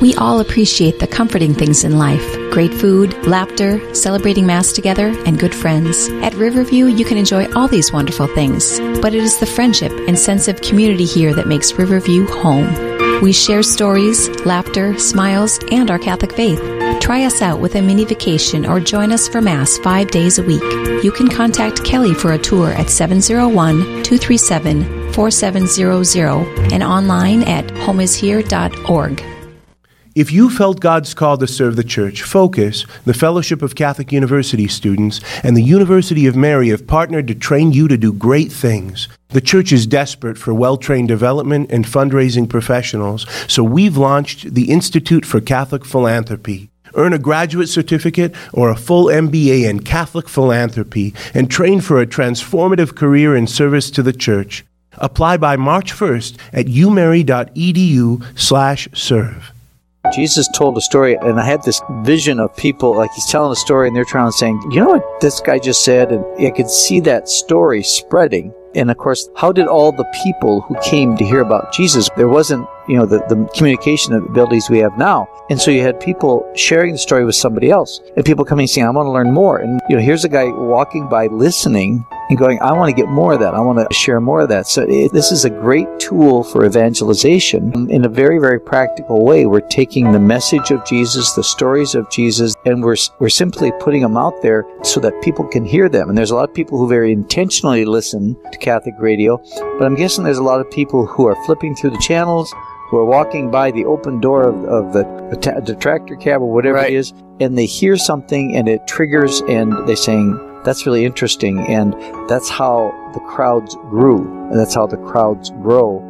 We all appreciate the comforting things in life great food, laughter, celebrating Mass together, and good friends. At Riverview, you can enjoy all these wonderful things, but it is the friendship and sense of community here that makes Riverview home. We share stories, laughter, smiles, and our Catholic faith. Try us out with a mini vacation or join us for Mass five days a week. You can contact Kelly for a tour at 701 237 4700 and online at homeishere.org. If you felt God's call to serve the church, Focus, the Fellowship of Catholic University students, and the University of Mary have partnered to train you to do great things. The church is desperate for well trained development and fundraising professionals, so we've launched the Institute for Catholic Philanthropy. Earn a graduate certificate or a full MBA in Catholic philanthropy and train for a transformative career in service to the church. Apply by March 1st at umary.edu/serve. Jesus told a story, and I had this vision of people, like he's telling a story, and they're trying to saying, you know what this guy just said? And I could see that story spreading. And of course, how did all the people who came to hear about Jesus, there wasn't, you know, the, the communication abilities we have now. And so you had people sharing the story with somebody else and people coming saying, I want to learn more. And, you know, here's a guy walking by listening and going, I want to get more of that. I want to share more of that. So it, this is a great tool for evangelization in a very, very practical way. We're taking the message of Jesus, the stories of Jesus, and we're, we're simply putting them out there so that people can hear them. And there's a lot of people who very intentionally listen to Catholic radio, but I'm guessing there's a lot of people who are flipping through the channels, who are walking by the open door of, of the, the tractor cab or whatever Right. it is, and they hear something and it triggers and they're saying, that's really interesting. And that's how the crowds grew. And that's how the crowds grow.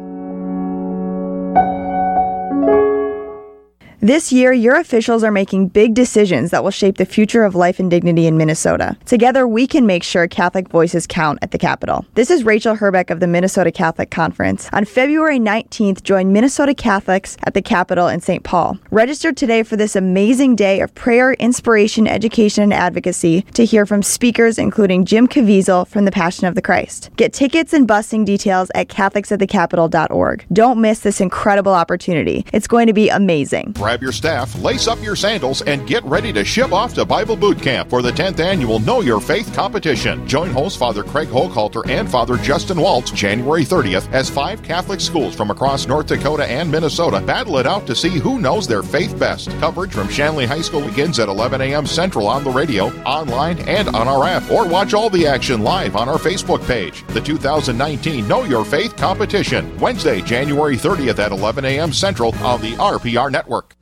This year, your officials are making big decisions that will shape the future of life and dignity in Minnesota. Together, we can make sure Catholic voices count at the Capitol. This is Rachel Herbeck of the Minnesota Catholic Conference. On February 19th, join Minnesota Catholics at the Capitol in St. Paul. Register today for this amazing day of prayer, inspiration, education, and advocacy to hear from speakers including Jim Caviezel from the Passion of the Christ. Get tickets and busing details at catholicsatthecapital.org. Don't miss this incredible opportunity. It's going to be amazing. Grab your staff, lace up your sandals, and get ready to ship off to Bible Boot Camp for the 10th annual Know Your Faith competition. Join host Father Craig Hochhalter and Father Justin Waltz January 30th as five Catholic schools from across North Dakota and Minnesota battle it out to see who knows their faith best. Coverage from Shanley High School begins at 11 a.m. Central on the radio, online, and on our app, or watch all the action live on our Facebook page. The 2019 Know Your Faith competition, Wednesday, January 30th at 11 a.m. Central on the RPR Network.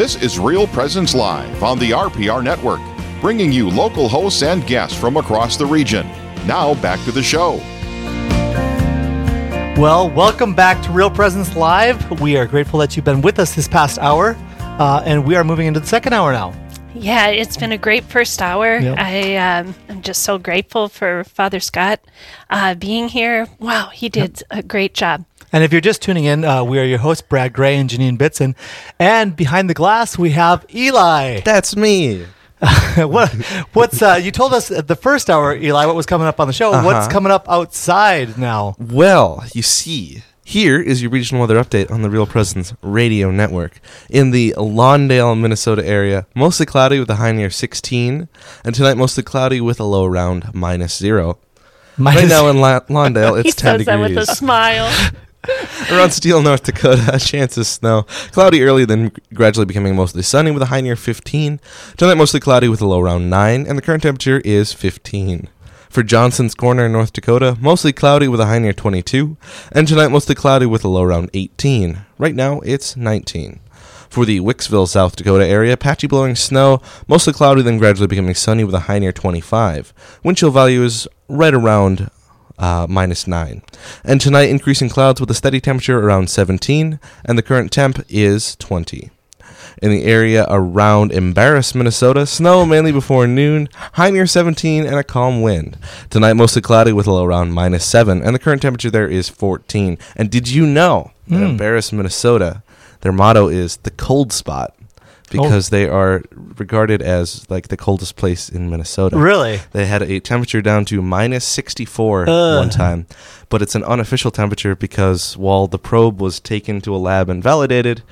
This is Real Presence Live on the RPR Network, bringing you local hosts and guests from across the region. Now back to the show. Well, welcome back to Real Presence Live. We are grateful that you've been with us this past hour, uh, and we are moving into the second hour now. Yeah, it's been a great first hour. Yep. I um, am just so grateful for Father Scott uh, being here. Wow, he did a great job. And if you're just tuning in, uh, we are your hosts, Brad Gray and Janine Bitson. And behind the glass, we have Eli. That's me. what, what's uh, you told us at the first hour, Eli, what was coming up on the show? What's Uh-huh. coming up outside now? Well, you see, here is your regional weather update on the Real Presence Radio Network. In the Lawndale, Minnesota area, mostly cloudy with a high near 16, and tonight mostly cloudy with a low around minus zero. Right now in La- Lawndale, he it's 10 says that with a smile. Around Steele, North Dakota, chances snow. Cloudy early, then gradually becoming mostly sunny with a high near 15. Tonight, mostly cloudy with a low around 9, and the current temperature is 15. For Johnson's Corner, North Dakota, mostly cloudy with a high near 22, and tonight, mostly cloudy with a low around 18. Right now, it's 19. For the Wicksville, South Dakota area, patchy blowing snow, mostly cloudy, then gradually becoming sunny with a high near 25. Wind chill value is right around uh, minus 9. And tonight, increasing clouds with a steady temperature around 17, and the current temp is 20. In the area around Embarrass, Minnesota, snow mainly before noon, high near 17, and a calm wind. Tonight, mostly cloudy with a low around minus 7, and the current temperature there is 14. And did you know that Hmm. Embarrass, Minnesota, their motto is the cold spot? Because they are regarded as like the coldest place in Minnesota. Really? They had a temperature down to minus 64 Ugh. one time, but it's an unofficial temperature because while the probe was taken to a lab and validated,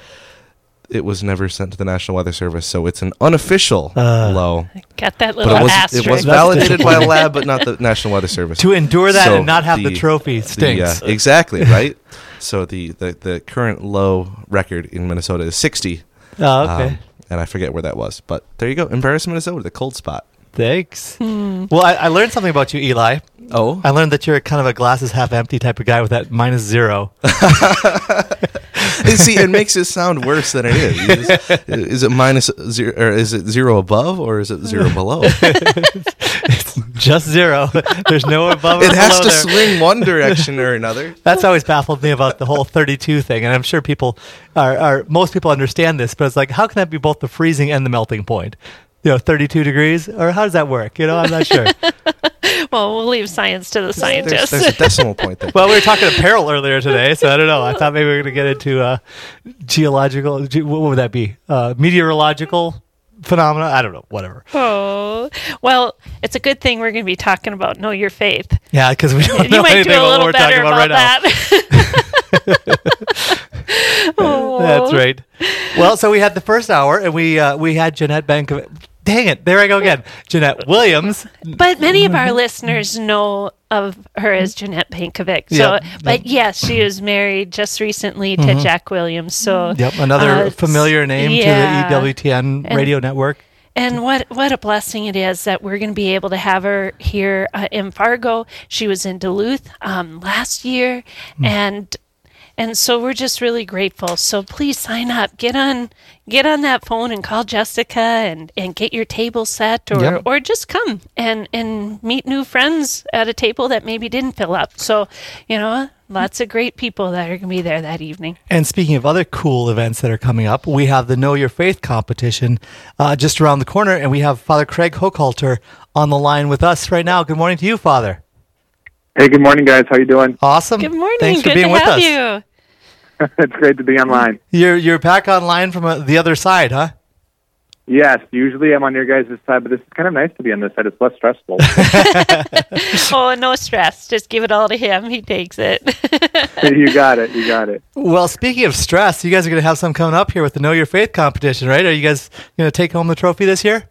it was never sent to the National Weather Service, so it's an unofficial Uh. low. Got that But little it was asterisk. it was validated by a lab, but not the National Weather Service. To endure that So and not have the, trophy the, stinks. uh, exactly right. So the, the the current low record in Minnesota is 60. oh, okay. um, and I forget where that was, but there you go. Embarrassment, Minnesota, the cold spot. Thanks. Hmm. Well, I, I learned something about you, Eli. Oh, I learned that you're kind of a glasses half empty type of guy with that minus zero. see, it makes it sound worse than it is. Is, is it minus zero, or is it zero above, or is it zero below? It's just zero. There's no above or it has below to there. swing one direction or another. That's always baffled me about the whole 32 thing, and I'm sure people are, are most people understand this, but it's like, how can that be both the freezing and the melting point? You know, 32 degrees, or how does that work? You know, I'm not sure. Well, we'll leave science to the There's, scientists. there's a decimal point there. well, we were talking apparel earlier today, so I don't know. I thought maybe we were going to get into uh, geological. Ge- what would that be? Uh, meteorological phenomena? I don't know. Whatever. oh, well, it's a good thing we're going to be talking about know your faith. Yeah, because we don't know you might anything do about what we're talking about, about, right now. Oh. That's right. Well, so we had the first hour, and we uh, we had Johnnette Benkovic. Dang it! There I go again. Johnnette Williams. But many of our listeners know of her as Johnnette Benkovic. So, Yep, but yes, she was married just recently to Jack Williams. So, Yep, another uh, familiar name yeah. to the EWTN And- radio network. And what what a blessing it is that we're going to be able to have her here uh, in Fargo. She was in Duluth um, last year, Hmm. and and so we're just really grateful. So please sign up, get on get on that phone and call Jessica and, and get your table set, or Yep. or just come and and meet new friends at a table that maybe didn't fill up. So you know, lots of great people that are going to be there that evening. And speaking of other cool events that are coming up, we have the Know Your Faith competition uh, just around the corner, and we have Father Craig Hochhalter on the line with us right now. Good morning to you, Father. Hey, good morning, guys. How you doing? Awesome. Good morning. Thanks for Good being to with have us. you. it's great to be online. You're you're back online from uh, the other side, huh? Yes, usually I'm on your guys' side, but this is kind of nice to be on this side. It's less stressful. Oh, no stress. Just give it all to him. He takes it. you got it. You got it. Well, speaking of stress, you guys are going to have some coming up here with the Know Your Faith competition, right? Are you guys going to take home the trophy this year?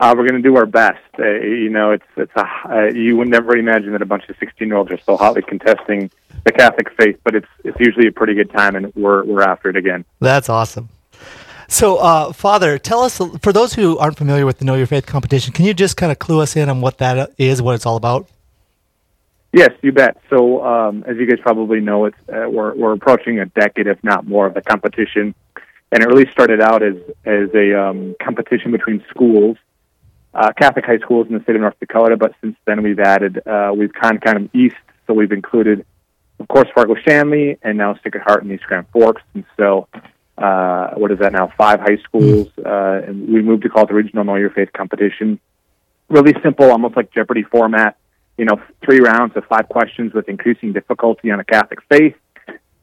Uh, we're going to do our best. Uh, you know, it's it's a uh, you would never imagine that a bunch of 16 year olds are so hotly contesting the Catholic faith, but it's it's usually a pretty good time, and we're we're after it again. That's awesome. So, uh, Father, tell us for those who aren't familiar with the Know Your Faith competition, can you just kind of clue us in on what that is, what it's all about? Yes, you bet. So, um, as you guys probably know, it's uh, we're we're approaching a decade, if not more, of the competition, and it really started out as as a um, competition between schools, uh, Catholic high schools in the state of North Dakota. But since then, we've added uh, we've gone kind of east, so we've included, of course, Fargo Shanley, and now Sacred Heart and East Grand Forks, and so. Uh, what is that now? Five high schools, uh, and we moved to call it the Regional Know Your Faith competition. Really simple, almost like Jeopardy format you know, three rounds of five questions with increasing difficulty on the Catholic faith,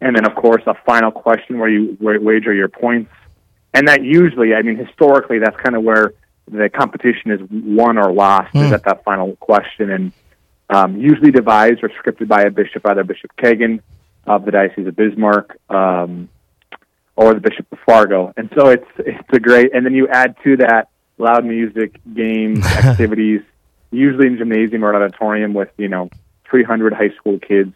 and then of course a final question where you where you wager your points. And that usually, I mean, historically, that's kind of where the competition is won or lost is at that final question, and um, usually devised or scripted by a bishop, either Bishop Kagan of the Diocese of Bismarck um, or the Bishop of Fargo. And so it's it's a great, and then you add to that loud music, games, activities usually in gymnasium or an auditorium with you know 300 high school kids.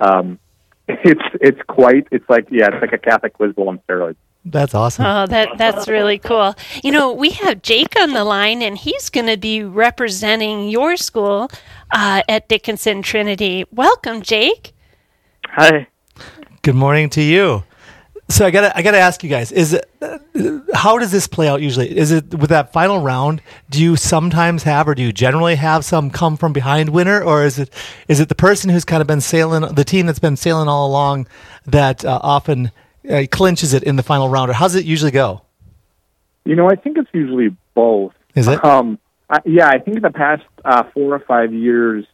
Um, it's it's quite it's like yeah it's like a Catholic quiz bowl on steroids. That's awesome. Oh, that that's really cool. You know, we have Jake on the line, and he's going to be representing your school uh, at Dickinson Trinity. Welcome, Jake. Hi. Good morning to you. So I gotta I gotta ask you guys: Is it uh, how does this play out usually? Is it with that final round? Do you sometimes have, or do you generally have some come from behind winner, or is it is it the person who's kind of been sailing the team that's been sailing all along that uh, often uh, clinches it in the final round, or how's it usually go? You know, I think it's usually both. Is it? Um, I, yeah, I think in the past uh, four or five years,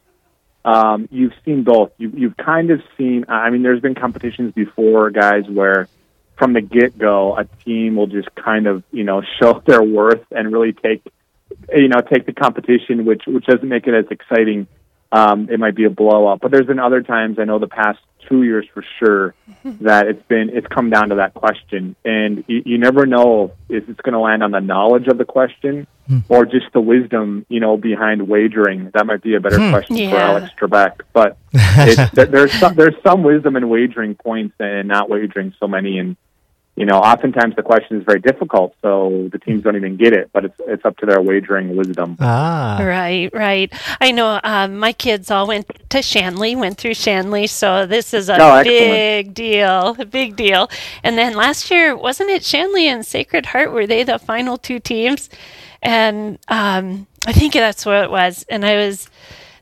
um, you've seen both. You, you've kind of seen. I mean, there's been competitions before, guys, where from the get go, a team will just kind of you know show their worth and really take you know take the competition, which which doesn't make it as exciting um, it might be a blowout. But there's been other times I know the past two years for sure that it's been it's come down to that question, and you, you never know if it's going to land on the knowledge of the question or just the wisdom, you know, behind wagering. That might be a better question for Alex Trebek. But it's, there, there's some, there's some wisdom in wagering points and not wagering so many. And you know, oftentimes the question is very difficult, so the teams don't even get it. But it's it's up to their wagering wisdom. Ah. Right, right. I know um, my kids all went to Shanley, went through Shanley, so this is a Oh, big deal, a big deal. And then last year, wasn't it Shanley and Sacred Heart? Were they the final two teams? And um, I think that's what it was. And I was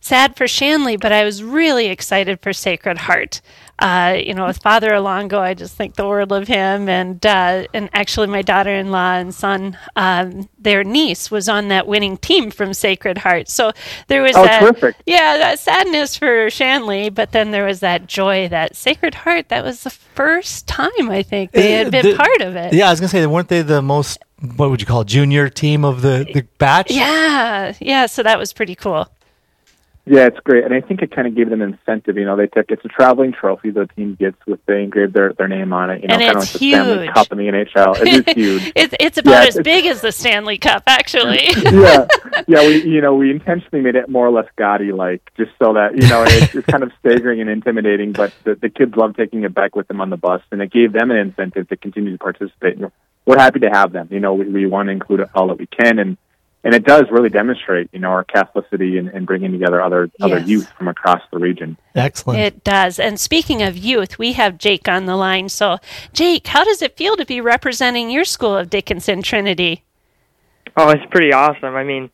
sad for Shanley, but I was really excited for Sacred Heart. Uh, you know, with Father Alongo, I just think the world of him. And uh, and actually, my daughter-in-law and son, um, their niece, was on that winning team from Sacred Heart. So there was Oh, that, terrific. yeah, that sadness for Shanley, but then there was that joy that Sacred Heart. That was the first time I think they had Uh, been the- part of it. Yeah, I was gonna say, weren't they the most? What would you call it, junior team of the the batch? Yeah, yeah. So that was pretty cool. Yeah, it's great, and I think it kind of gave them incentive. You know, they took it's a traveling trophy the team gets with they engrave their their name on it. You know, And kind of it's like the Stanley. Cup in the NHL. It is huge. it's it's about Yeah, as it's- big as the Stanley Cup, actually. yeah, yeah. We you know we intentionally made it more or less gaudy like, just so that you know it's, it's kind of staggering and intimidating. But the, the kids love taking it back with them on the bus, and it gave them an incentive to continue to participate. We're happy to have them. You know, we, we want to include all that we can, and and it does really demonstrate you know our Catholicity and, and bringing together other other youth from across the region. Excellent. It does. And speaking of youth, we have Jake on the line. So, Jake, how does it feel to be representing your school of Dickinson Trinity? Oh, it's pretty awesome. I mean,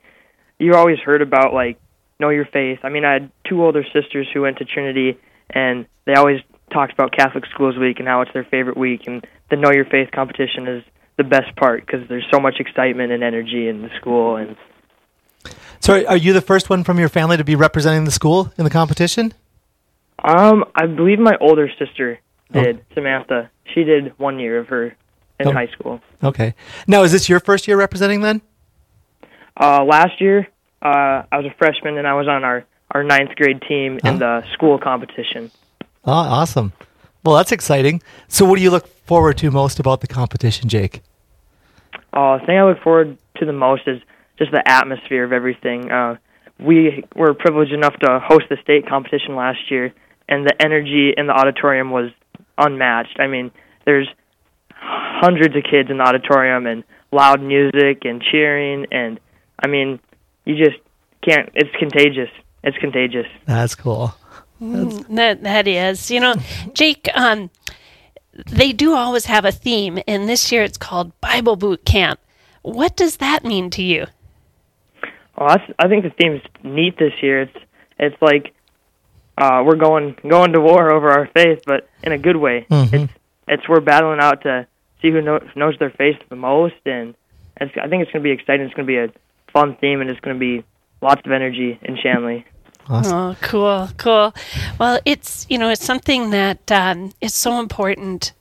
you always heard about like know your faith. I mean, I had two older sisters who went to Trinity, and they always talked about Catholic Schools Week and how it's their favorite week, and the know your faith competition is the best part because there's so much excitement and energy in the school, and So, are you the first one from your family to be representing the school in the competition? um, I believe my older sister Oh. did Samantha. She did one year of her in Oh. high school. Okay. Now, is this your first year representing then? Uh, last year, uh, I was a freshman and I was on our our ninth grade team in the school competition. Oh, awesome. Well, that's exciting. So, what do you look forward to most about the competition, Jake? Uh, the thing I look forward to the most is just the atmosphere of everything. Uh, we were privileged enough to host the state competition last year, and the energy in the auditorium was unmatched. I mean, there's hundreds of kids in the auditorium and loud music and cheering, and I mean, you just can't. It's contagious. It's contagious. That's cool. That's... That that is, you know, Jake. Um, they do always have a theme, and this year it's called Bible Boot Camp. What does that mean to you? Well, that's, I think the theme's neat this year. It's it's like uh, we're going going to war over our faith, but in a good way. It's it's we're battling out to see who know, knows their faith the most, and it's, I think it's going to be exciting. It's going to be a fun theme, and it's going to be lots of energy in Shanley. Oh, cool, cool. Well, it's you know it's something that um, is so important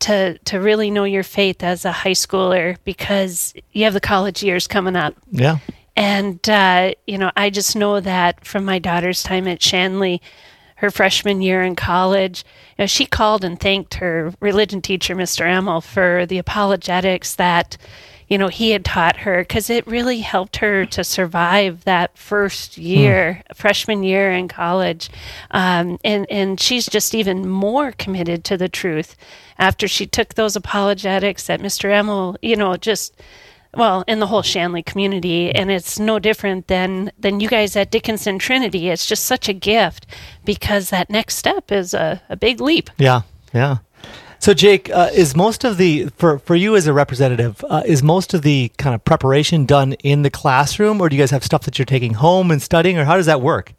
to to really know your faith as a high schooler because you have the college years coming up. Yeah. And, uh, you know, I just know that from my daughter's time at Shanley, her freshman year in college, you know, she called and thanked her religion teacher, Mr. Emmel, for the apologetics that, you know, he had taught her because it really helped her to survive that first year, freshman year in college. Um, and, and she's just even more committed to the truth after she took those apologetics that Mr. Emmel, you know, just well, in the whole Shanley community, and it's no different than than you guys at Dickinson Trinity. It's just such a gift because that next step is a, a big leap. Yeah. Yeah. So, Jake, uh, is most of the for for you as a representative, uh, is most of the kind of preparation done in the classroom, or do you guys have stuff that you're taking home and studying, or how does that work?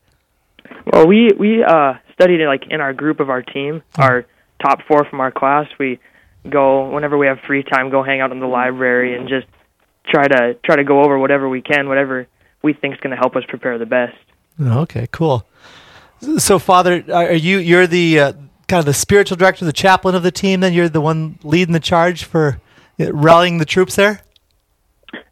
Well, we we uh, studied it like in our group of our team, our top four from our class. We go whenever we have free time, go hang out in the library and just try to try to go over whatever we can, whatever we think is going to help us prepare the best. Okay, cool. So, Father, are you you're the uh, kind of the spiritual director, the chaplain of the team? Then you're the one leading the charge for uh, rallying the troops there.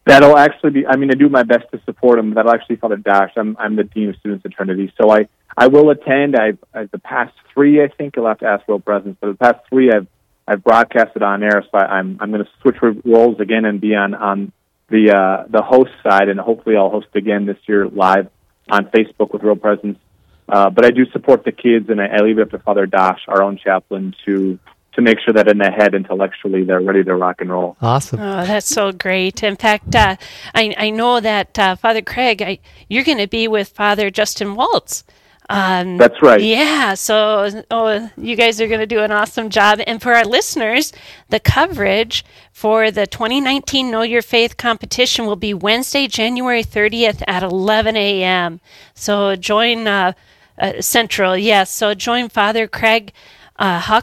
That'll actually be. I mean, I do my best to support him. That'll actually be Father Dash. I'm I'm the dean of students at Trinity, so I I will attend. I've, the past three. I think you'll have to ask Real Presence, but the past three I've I've broadcasted on air. So I, I'm I'm going to switch roles again and be on on the uh, the host side, and hopefully I'll host again this year live on Facebook with Real Presence. Uh, but I do support the kids, and I, I leave it up to Father Dash, our own chaplain, to to make sure that in the head intellectually they're ready to rock and roll. Awesome. Oh, that's so great. In fact, uh, I, I know that uh, Father Craig, I, you're going to be with Father Justin Waltz. Um, That's right. Yeah. So, oh, you guys are going to do an awesome job. And for our listeners, the coverage for the 2019 Know Your Faith competition will be Wednesday, January 30th at 11 a.m. So join uh, uh, Central. Yes. So join Father Craig uh,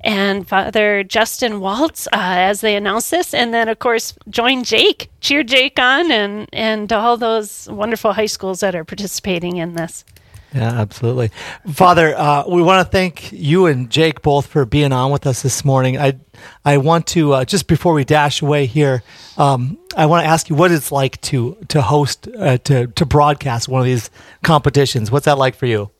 and Father Justin Waltz uh, as they announce this, and then of course join Jake, cheer Jake on, and and all those wonderful high schools that are participating in this. Yeah, absolutely, Father. Uh, we want to thank you and Jake both for being on with us this morning. I I want to uh, just before we dash away here, um, I want to ask you what it's like to to host uh, to to broadcast one of these competitions. What's that like for you?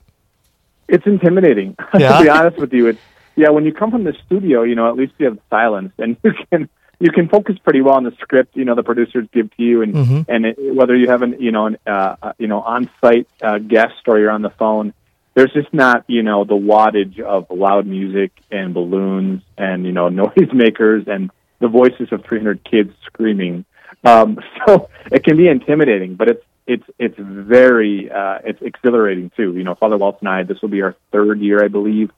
It's intimidating. Yeah? to be honest with you, it's yeah. When you come from the studio, you know at least you have silence, and you can you can focus pretty well on the script. You know the producers give to you, and Mhm. and it, whether you have an you know an uh, uh, you know on site uh, guest or you're on the phone, there's just not you know the wattage of loud music and balloons and you know noisemakers and the voices of 300 kids screaming. Um, so it can be intimidating, but it's it's it's very uh, it's exhilarating too. You know, Father Waltz and I, this will be our third year, I believe,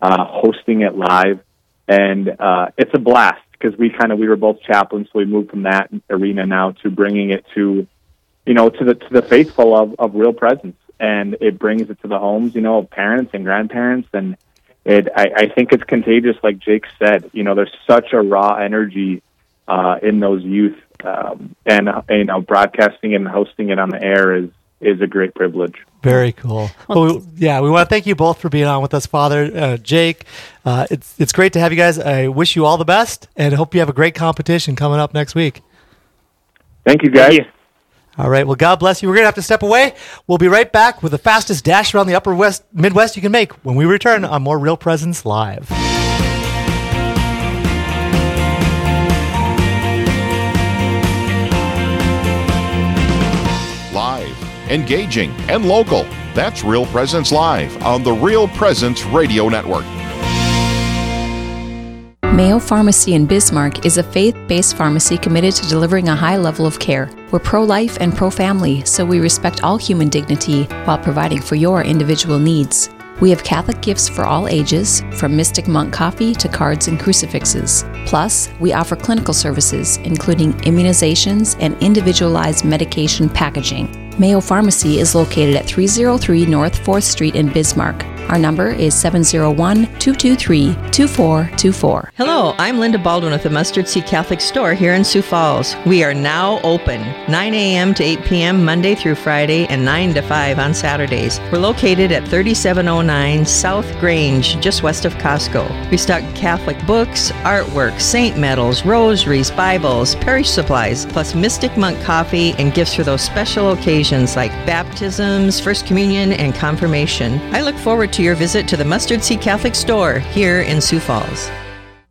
uh, hosting it live, and uh, it's a blast because we kind of we were both chaplains, so we moved from that arena now to bringing it to, you know, to the to the faithful of of real presence, and it brings it to the homes, you know, of parents and grandparents, and it I, I think it's contagious, like Jake said. You know, there's such a raw energy uh, in those youth, um, and you know, broadcasting and hosting it on the air is is a great privilege. Very cool. Well, we, yeah, we want to thank you both for being on with us, Father uh, Jake. Uh, it's it's great to have you guys. I wish you all the best, and hope you have a great competition coming up next week. Thank you, guys. All right. Well, God bless you. We're gonna have to step away. We'll be right back with the fastest dash around the Upper West Midwest you can make when we return on more Real Presence Live. Engaging, and local. That's Real Presence Live on the Real Presence Radio Network. Mayo Pharmacy in Bismarck is a faith based pharmacy committed to delivering a high level of care. We're pro life and pro family, so we respect all human dignity while providing for your individual needs. We have Catholic gifts for all ages, from Mystic Monk coffee to cards and crucifixes. Plus, we offer clinical services, including immunizations and individualized medication packaging. Mayo Pharmacy is located at 303 North 4th Street in Bismarck. Our number is 701 223 2424. Hello, I'm Linda Baldwin with the Mustard Seed Catholic Store here in Sioux Falls. We are now open 9 a.m. to 8 p.m. Monday through Friday and 9 to 5 on Saturdays. We're located at 3709 South Grange, just west of Costco. We stock Catholic books, artwork, saint medals, rosaries, Bibles, parish supplies, plus Mystic Monk coffee and gifts for those special occasions like baptisms, First Communion, and confirmation. I look forward to your visit to the Mustard Seed Catholic Store here in Sioux Falls.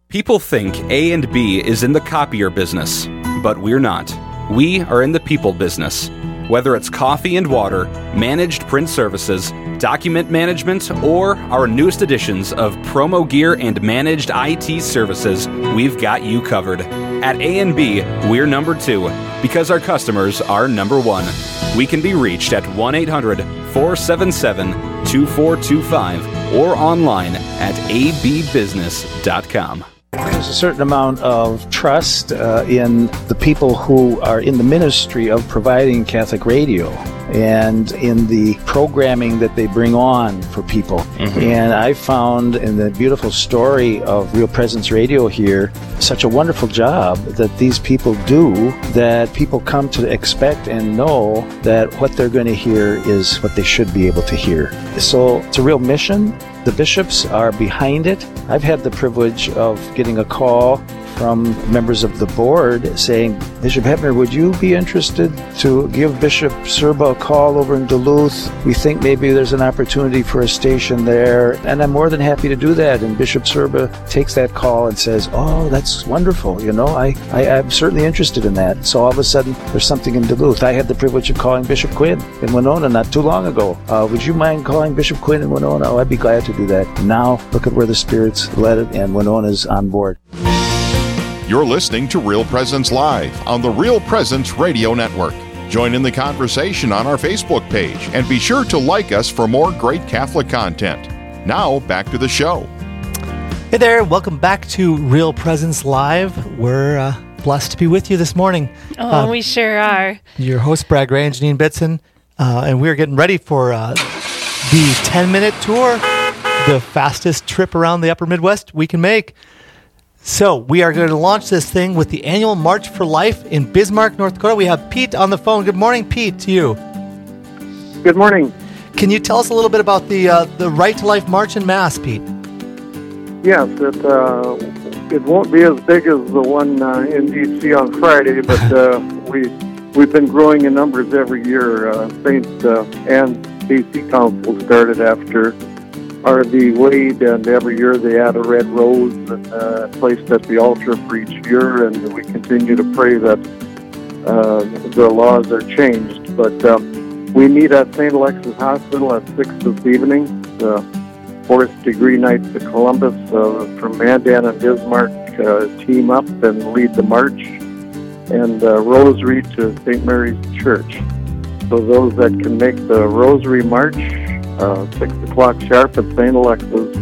People think A and B is in the copier business, but we're not. We are in the people business. Whether it's coffee and water, managed print services, document management, or our newest editions of promo gear and managed IT services, we've got you covered. At A&B, we're number 2 because our customers are number 1. We can be reached at 1-800-477-2425 or online at abbusiness.com. There's a certain amount of trust uh, in the people who are in the ministry of providing Catholic radio and in the programming that they bring on for people. And I found in the beautiful story of Real Presence Radio here such a wonderful job that these people do that people come to expect and know that what they're going to hear is what they should be able to hear. So it's a real mission. The bishops are behind it. I've had the privilege of getting a call from members of the board saying, Bishop Hoeppner, would you be interested to give Bishop Sirba a call over in Duluth? We think maybe there's an opportunity for a station there. And I'm more than happy to do that. And Bishop Sirba takes that call and says, Oh, that's wonderful. You know, I, I, I'm certainly interested in that. So all of a sudden, there's something in Duluth. I had the privilege of calling Bishop Quinn in Winona not too long ago. Uh, would you mind calling Bishop Quinn in Winona? Oh, I'd be glad to do that. Now, look at where the Spirit's led it, and Winona's on board. You're listening to Real Presence Live on the Real Presence Radio Network. Join in the conversation on our Facebook page and be sure to like us for more great Catholic content. Now, back to the show. Hey there, welcome back to Real Presence Live. We're uh, blessed to be with you this morning. Oh, uh, we sure are. Your host, Brad Gray and Janine Bitson, uh, and we're getting ready for uh, the 10 minute tour, the fastest trip around the upper Midwest we can make. So, we are going to launch this thing with the annual March for Life in Bismarck, North Dakota. We have Pete on the phone. Good morning, Pete, to you. Good morning. Can you tell us a little bit about the uh, the Right to Life March in Mass, Pete? Yes, it uh, it won't be as big as the one uh, in DC on Friday, but uh, we we've been growing in numbers every year. Uh, Saint uh, Anne BC Council started after Roe v. Wade, and every year they add a red rose and uh, placed at the altar for each year, and we continue to pray that uh, the laws are changed. But um, we meet at St. Alexius Hospital at 6 this evening. The fourth degree Knights of Columbus uh, from Mandan and Bismarck uh, team up and lead the march, and uh, Rosary to St. Mary's Church. So those that can make the Rosary March, uh, 6 o'clock sharp at St. Alexius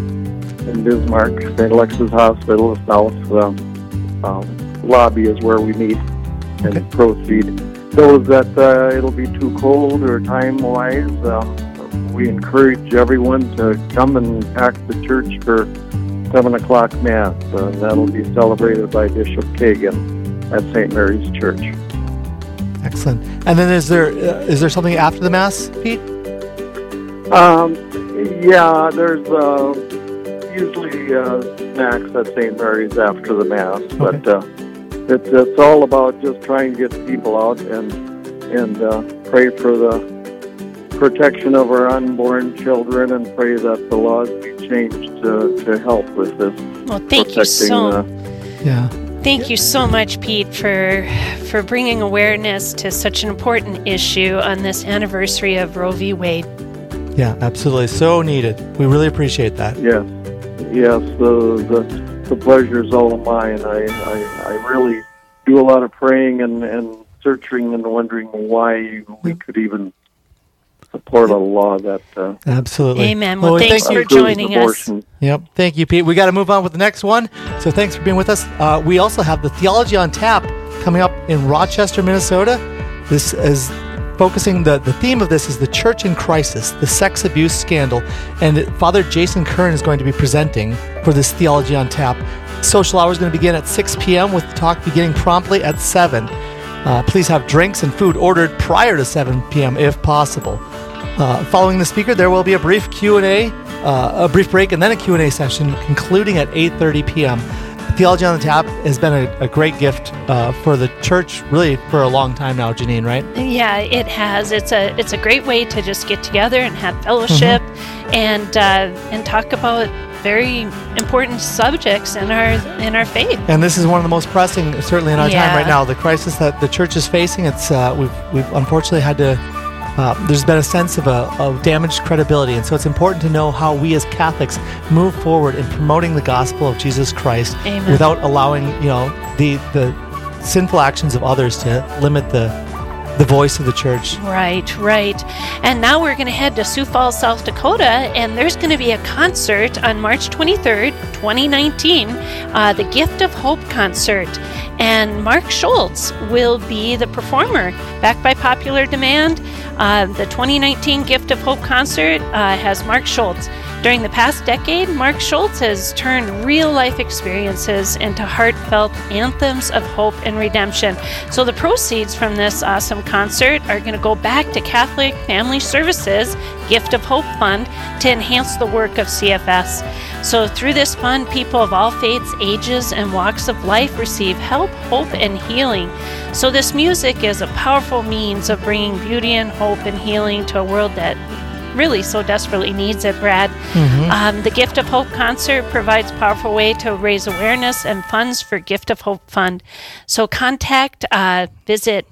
in Bismarck, St. Alexius Hospital, the south um, um, lobby is where we meet and okay. proceed. Those that uh, it'll be too cold or time-wise, um, we encourage everyone to come and pack the church for 7 o'clock Mass. Uh, that'll be celebrated by Bishop Kagan at St. Mary's Church. Excellent. And then is there uh, is there something after the Mass, Pete? Um, yeah, there's uh, usually uh, snacks at St. Mary's after the Mass, okay. but uh, it's, it's all about just trying to get people out and, and uh, pray for the protection of our unborn children and pray that the laws be changed to, to help with this. Well, thank you so. yeah. Thank you so much, Pete, for for bringing awareness to such an important issue on this anniversary of Roe v. Wade. Yeah, absolutely. So needed. We really appreciate that. Yes, yes. The the, the pleasure is all mine. I, I I really do a lot of praying and and searching and wondering why we could even support a law that. Uh, Absolutely. Amen. Well, well thanks thank you for joining abortion. us. Yep. Thank you, Pete. We got to move on with the next one. So thanks for being with us. Uh, we also have the Theology on Tap coming up in Rochester, Minnesota. This is focusing the, the theme of this is the church in crisis the sex abuse scandal and father jason kern is going to be presenting for this theology on tap social hour is going to begin at 6 p.m with the talk beginning promptly at 7 uh, please have drinks and food ordered prior to 7 p.m. if possible. Uh, following the speaker, there will be a brief Q&A, uh, a brief break, and then a Q&A session concluding at 8.30 p.m. Theology on the Tap has been a, a great gift uh, for the church, really for a long time now, Janine. Right? Yeah, it has. It's a it's a great way to just get together and have fellowship, mm-hmm. and uh, and talk about very important subjects in our in our faith. And this is one of the most pressing, certainly in our yeah. time right now. The crisis that the church is facing. It's uh, we've we've unfortunately had to. Uh, there's been a sense of a of damaged credibility, and so it's important to know how we as Catholics move forward in promoting the gospel of Jesus Christ Amen. without allowing you know the the sinful actions of others to limit the the voice of the church. Right, right. And now we're going to head to Sioux Falls, South Dakota, and there's going to be a concert on March 23rd, 2019, uh, the Gift of Hope concert. And Mark Schultz will be the performer, backed by popular demand. Uh, the 2019 Gift of Hope concert uh, has Mark Schultz. During the past decade, Mark Schultz has turned real life experiences into heartfelt anthems of hope and redemption. So, the proceeds from this awesome concert are going to go back to Catholic Family Services Gift of Hope Fund to enhance the work of CFS. So, through this fund, people of all faiths, ages, and walks of life receive help, hope, and healing. So, this music is a powerful means of bringing beauty and hope and healing to a world that really so desperately needs it, Brad. Mhm. Um, the Gift of Hope concert provides powerful way to raise awareness and funds for Gift of Hope Fund. So contact, uh, visit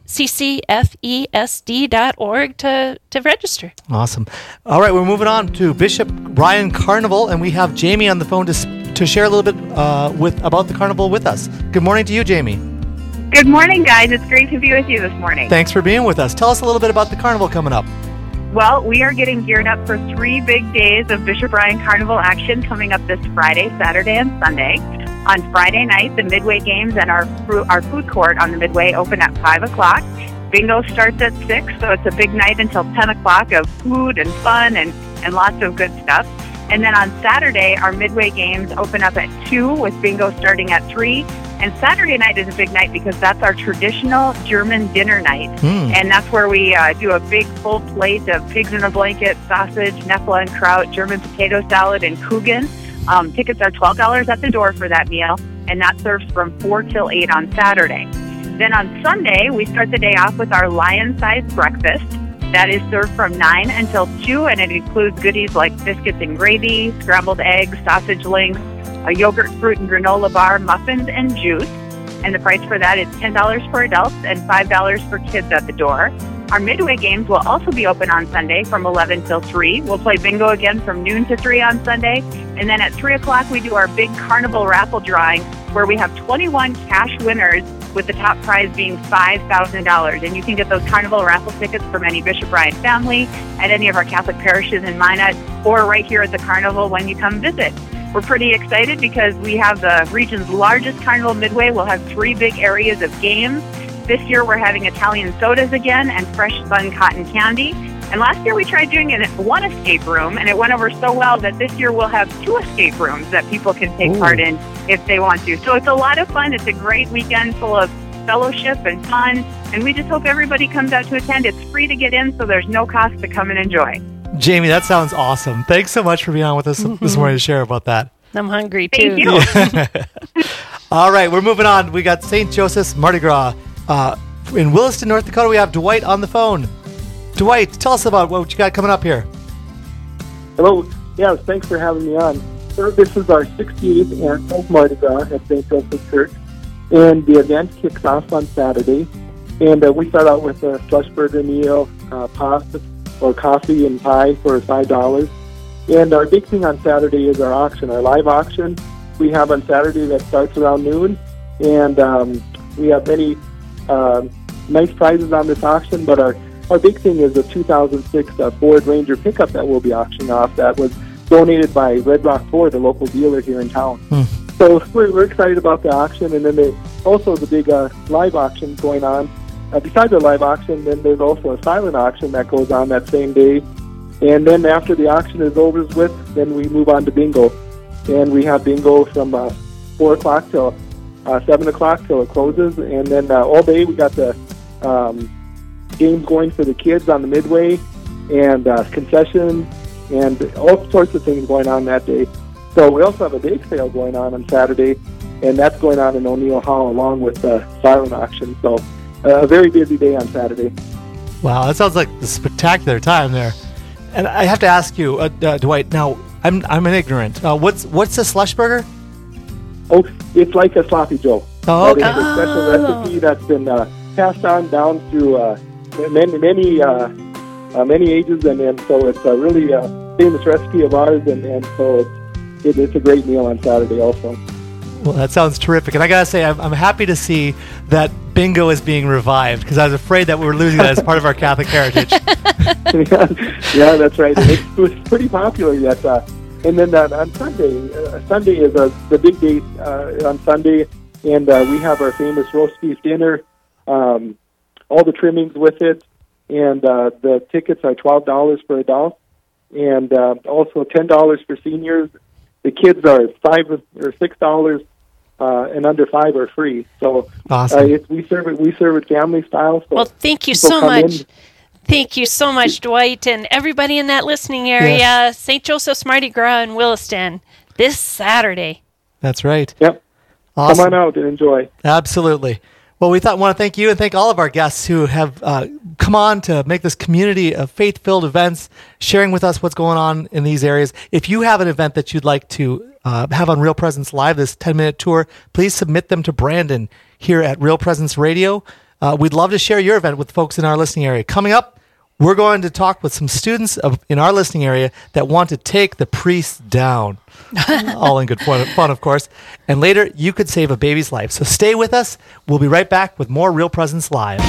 ccfesd.org to, to register. Awesome. All right, we're moving on to Bishop Ryan Carnival, and we have Jamie on the phone to, to share a little bit uh, with about the carnival with us. Good morning to you, Jamie. Good morning, guys. It's great to be with you this morning. Thanks for being with us. Tell us a little bit about the carnival coming up. Well, we are getting geared up for three big days of Bishop Ryan Carnival action coming up this Friday, Saturday, and Sunday. On Friday night, the Midway Games and our our food court on the Midway open at five o'clock. Bingo starts at six, so it's a big night until ten o'clock of food and fun and and lots of good stuff. And then on Saturday, our Midway Games open up at two with bingo starting at three. And Saturday night is a big night because that's our traditional German dinner night. Hmm. And that's where we uh, do a big full plate of pigs in a blanket, sausage, knoephla and kraut, German potato salad, and Kuchen. Um, tickets are $12 at the door for that meal, and that serves from 4 till 8 on Saturday. Then on Sunday, we start the day off with our lion sized breakfast. That is served from 9 until 2, and it includes goodies like biscuits and gravy, scrambled eggs, sausage links, a yogurt, fruit, and granola bar, muffins, and juice. And the price for that is $10 for adults and $5 for kids at the door. Our midway games will also be open on Sunday from 11 till 3. We'll play bingo again from noon to 3 on Sunday. And then at 3 o'clock, we do our big carnival raffle drawing where we have 21 cash winners with the top prize being $5,000. And you can get those carnival raffle tickets from any Bishop Ryan family at any of our Catholic parishes in Minot or right here at the carnival when you come visit. We're pretty excited because we have the region's largest carnival midway. We'll have three big areas of games. This year we're having Italian sodas again and fresh spun cotton candy. And last year we tried doing it one escape room and it went over so well that this year we'll have two escape rooms that people can take Ooh. part in if they want to. So it's a lot of fun. It's a great weekend full of fellowship and fun. And we just hope everybody comes out to attend. It's free to get in, so there's no cost to come and enjoy. Jamie, that sounds awesome. Thanks so much for being on with us this morning to share about that. I'm hungry Thank too. you. All right, we're moving on. We got St. Joseph's Mardi Gras. Uh, in Williston, North Dakota, we have Dwight on the phone. Dwight, tell us about what you got coming up here. Hello. Yeah, thanks for having me on. So this is our 68th annual Mardi Gras at St. Joseph Church, and the event kicks off on Saturday. And uh, we start out with a slush burger meal, uh, pasta, or coffee and pie for five dollars. And our big thing on Saturday is our auction, our live auction. We have on Saturday that starts around noon, and um, we have many uh, nice prizes on this auction. But our our big thing is a 2006 uh, Ford Ranger pickup that we'll be auctioning off. That was donated by Red Rock Ford, a local dealer here in town. So we're, we're excited about the auction, and then they, also the big uh, live auction going on. Uh, besides the live auction, then there's also a silent auction that goes on that same day. And then after the auction is over with, then we move on to bingo. And we have bingo from uh, 4 o'clock till uh, 7 o'clock till it closes. And then uh, all day we got the um, games going for the kids on the midway and uh, concessions and all sorts of things going on that day. So we also have a bake sale going on on Saturday, and that's going on in O'Neill Hall along with the silent auction. So a very busy day on Saturday. Wow, that sounds like a spectacular time there. And I have to ask you, uh, uh, Dwight. Now, I'm I'm an ignorant. Uh, what's what's a slush burger? Oh, it's like a sloppy Joe. Oh, That is a special recipe that's been uh, passed on down through uh, many many uh, uh, many ages, and, and so it's a really uh, famous recipe of ours, and, and so it's, it, it's a great meal on Saturday also. Well, that sounds terrific. And I gotta say, I'm, I'm happy to see that bingo is being revived because I was afraid that we were losing that as part of our Catholic heritage. yeah, that's right. It, was pretty popular yet. Uh, and then on, on Sunday, uh, Sunday is uh, the big day uh, on Sunday, and uh, we have our famous roast beef dinner, um, all the trimmings with it, and uh, the tickets are twelve dollars for adults, and uh, also ten dollars for seniors. The kids are five or six dollars, uh, and under five are free. So Awesome. uh, it's, we serve it. We serve it family style. So Well, thank you so much. in. Thank you so much, Dwight, and everybody in that listening area. St. Joseph's Mardi Gras in Williston this Saturday. That's right. Yep. Awesome. Come on out and enjoy. Absolutely. Well, we thought want to thank you and thank all of our guests who have uh, come on to make this community of faith-filled events, sharing with us what's going on in these areas. If you have an event that you'd like to uh, have on Real Presence Live, this 10-minute tour, please submit them to Brandon here at Real Presence Radio. Uh, we'd love to share your event with folks in our listening area. Coming up, we're going to talk with some students of, in our listening area that want to take the priests down. All in good fun, fun, of course. And later, you could save a baby's life. So stay with us. We'll be right back with more Real Presence Live.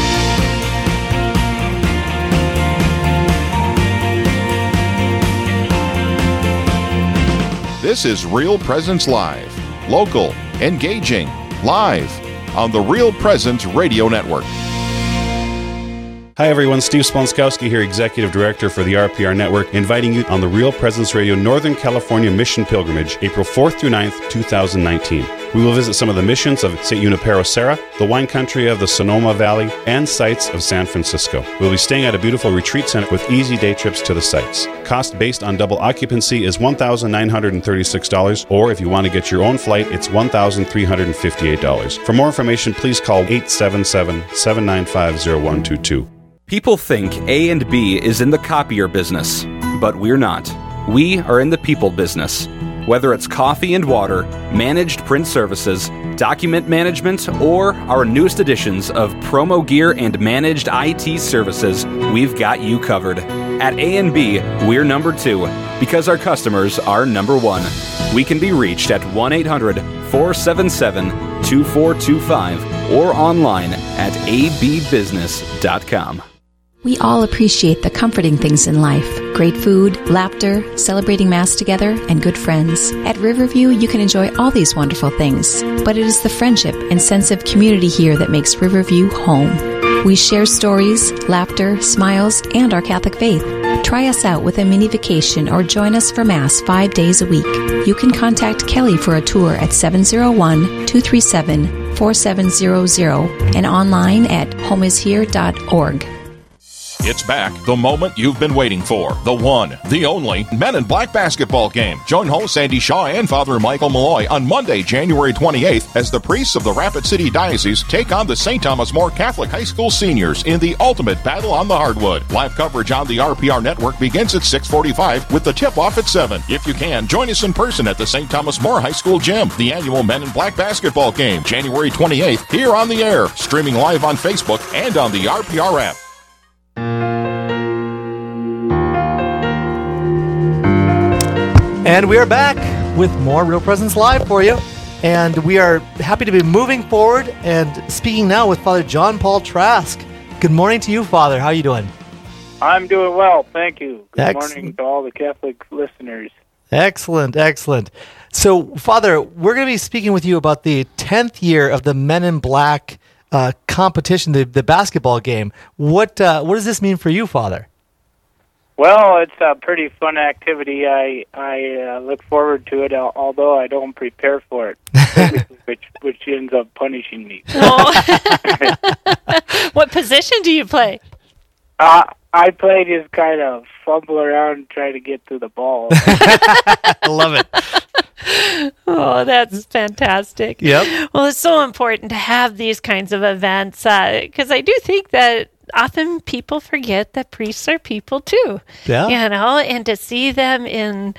This is Real Presence Live. Local, engaging, live on the Real Presence Radio Network. Hi everyone, Steve Sponskowski here, Executive Director for the RPR Network, inviting you on the Real Presence Radio Northern California Mission Pilgrimage, April 4th through 9th, 2019. We will visit some of the missions of St. Junipero Serra, the wine country of the Sonoma Valley, and sites of San Francisco. We'll be staying at a beautiful retreat center with easy day trips to the sites. Cost based on double occupancy is $1,936, or if you want to get your own flight, it's $1,358. For more information, please call 877 795 0122. People think A and B is in the copier business, but we're not. We are in the people business. Whether it's coffee and water, managed print services, document management, or our newest editions of promo gear and managed IT services, we've got you covered. At A&B, we're number 2 because our customers are number 1. We can be reached at 1-800-477-2425 or online at abbusiness.com. We all appreciate the comforting things in life great food, laughter, celebrating Mass together, and good friends. At Riverview, you can enjoy all these wonderful things, but it is the friendship and sense of community here that makes Riverview home. We share stories, laughter, smiles, and our Catholic faith. Try us out with a mini vacation or join us for Mass five days a week. You can contact Kelly for a tour at 701 237 4700 and online at homeishere.org. It's back, the moment you've been waiting for. The one, the only Men in Black basketball game. Join host Sandy Shaw and Father Michael Malloy on Monday, January 28th, as the priests of the Rapid City Diocese take on the St. Thomas More Catholic High School seniors in the ultimate battle on the hardwood. Live coverage on the RPR network begins at 645 with the tip-off at 7. If you can, join us in person at the St. Thomas More High School gym. The annual Men in Black basketball game, January 28th, here on the air, streaming live on Facebook and on the RPR app. And we are back with more Real Presence Live for you. And we are happy to be moving forward and speaking now with Father John Paul Trask. Good morning to you, Father. How are you doing? I'm doing well, thank you. Good Excellent. morning to all the Catholic listeners. Excellent, excellent. So, Father, we're going to be speaking with you about the 10th year of the Men in Black uh, competition, the, the basketball game. What, uh, what does this mean for you, Father? Well, it's a pretty fun activity. I I uh, look forward to it, although I don't prepare for it, which which ends up punishing me. what position do you play? Uh, I play just kind of fumble around and try to get to the ball. I love it. Oh, that's fantastic. Yep. Well, it's so important to have these kinds of events because I do think that often people forget that priests are people too. Yeah. You know, and to see them in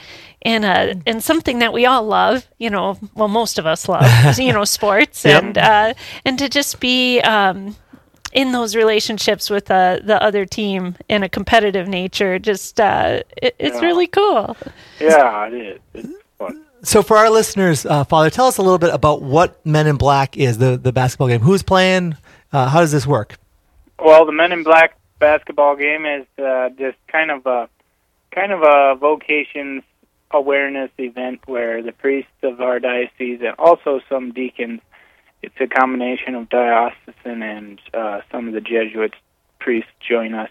in a in something that we all love, you know, well, most of us love, you know, sports, Yep. and uh, and to just be. Um, in those relationships with uh, the other team in a competitive nature, just uh, it, it's Yeah. really cool. yeah, it is. It's fun. So, for our listeners, uh, Father, tell us a little bit about what Men in Black is, the, the basketball game. Who's playing? Uh, how does this work? Well, the Men in Black basketball game is uh, just kind of a kind of a vocations awareness event where the priests of our diocese and also some deacons. It's a combination of diocesan and uh, some of the Jesuit priests join us,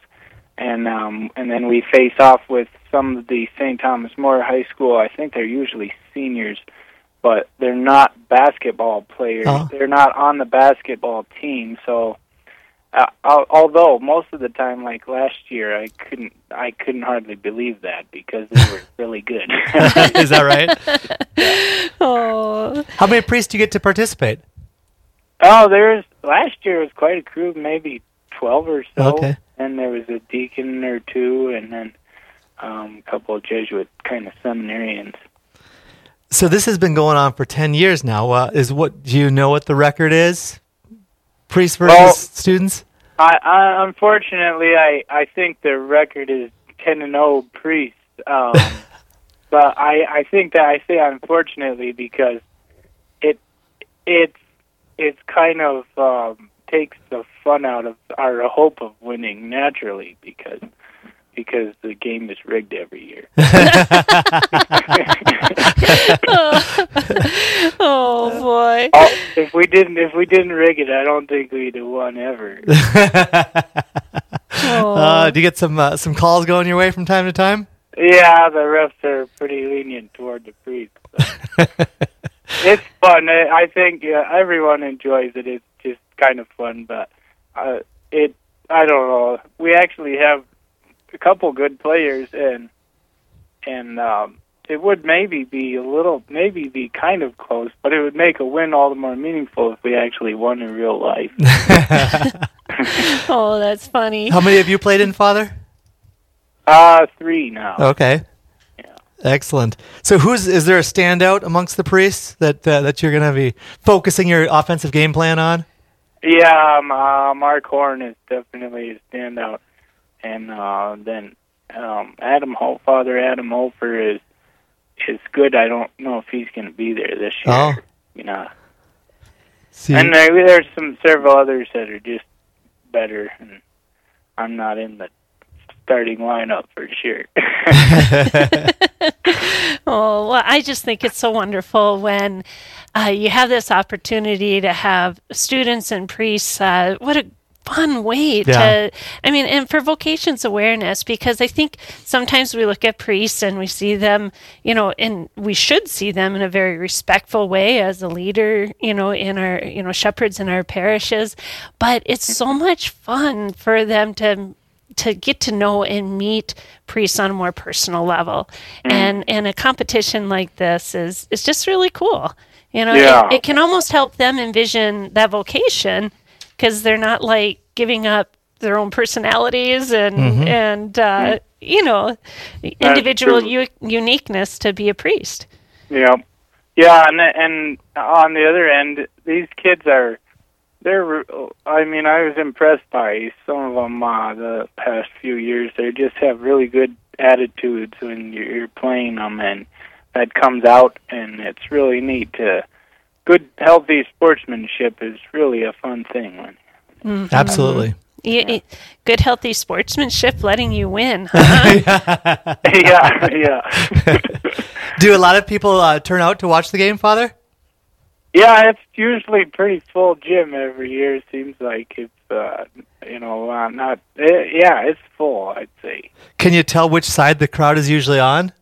and um, and then we face off with some of the St. Thomas More High School. I think they're usually seniors, but they're not basketball players. Oh. They're not on the basketball team. So, uh, al- although most of the time, like last year, I couldn't I couldn't hardly believe that because they were really good. Is that right? Oh. How many priests do you get to participate? Oh, there's last year was quite a crew, maybe twelve or so. Okay. And there was a deacon or two, and then um, a couple of Jesuit kind of seminarians. So this has been going on for ten years now. Uh, is what do you know what the record is? Priests versus Well- students. I, I unfortunately, I I think the record is ten and zero priests. Um, but I I think that I say unfortunately because it it's it's kind of um, takes the fun out of our hope of winning naturally because because the game is rigged every year. oh boy. Oh, if we didn't if we didn't rig it, I don't think we'd have won ever. Uh, do you get some uh, some calls going your way from time to time? Yeah, the refs are pretty lenient toward the priests. so. it's fun. I I think uh, everyone enjoys it. It's just kind of fun, but uh, it. I don't know. We actually have a couple good players, and and um, it would maybe be a little, maybe be kind of close, but it would make a win all the more meaningful if we actually won in real life. Oh, that's funny. How many have you played in, Father? Uh, three now. Okay. Excellent. So, who's is there a standout amongst the priests that uh, that you're going to be focusing your offensive game plan on? Yeah, um, uh, Mark Horn is definitely a standout, and uh, then um, Adam Ho- Father Adam Hofer is is good. I don't know if he's going to be there this year. Oh. You know, See, and there, there's some several others that are just better, and I'm not in the starting lineup for sure. Oh, well, I just think it's so wonderful when uh, you have this opportunity to have students and priests. Uh, what a fun way Yeah. to, I mean, and for vocations awareness, because I think sometimes we look at priests and we see them, you know, and we should see them in a very respectful way as a leader, you know, in our, you know, shepherds in our parishes. But it's so much fun for them to to get to know and meet priests on a more personal level. Mm-hmm. And and a competition like this is is just really cool. You know, Yeah. it, it can almost help them envision that vocation because they're not like giving up their own personalities and Mhm. and uh, you know individual u- uniqueness to be a priest. Yeah, yeah, and and on the other end, these kids are they're. I mean, I was impressed by some of them uh, the past few years. They just have really good attitudes when you're you're playing them, and that comes out, and it's really neat. To good, healthy sportsmanship is really a fun thing. When Mhm. Absolutely. Y- y- good healthy sportsmanship letting you win. Huh? yeah, yeah. Do a lot of people uh, turn out to watch the game, Father? Yeah, it's usually pretty full gym every year. It seems like it's uh, you know uh, not. eh, yeah, it's full. I'd say. Can you tell which side the crowd is usually on?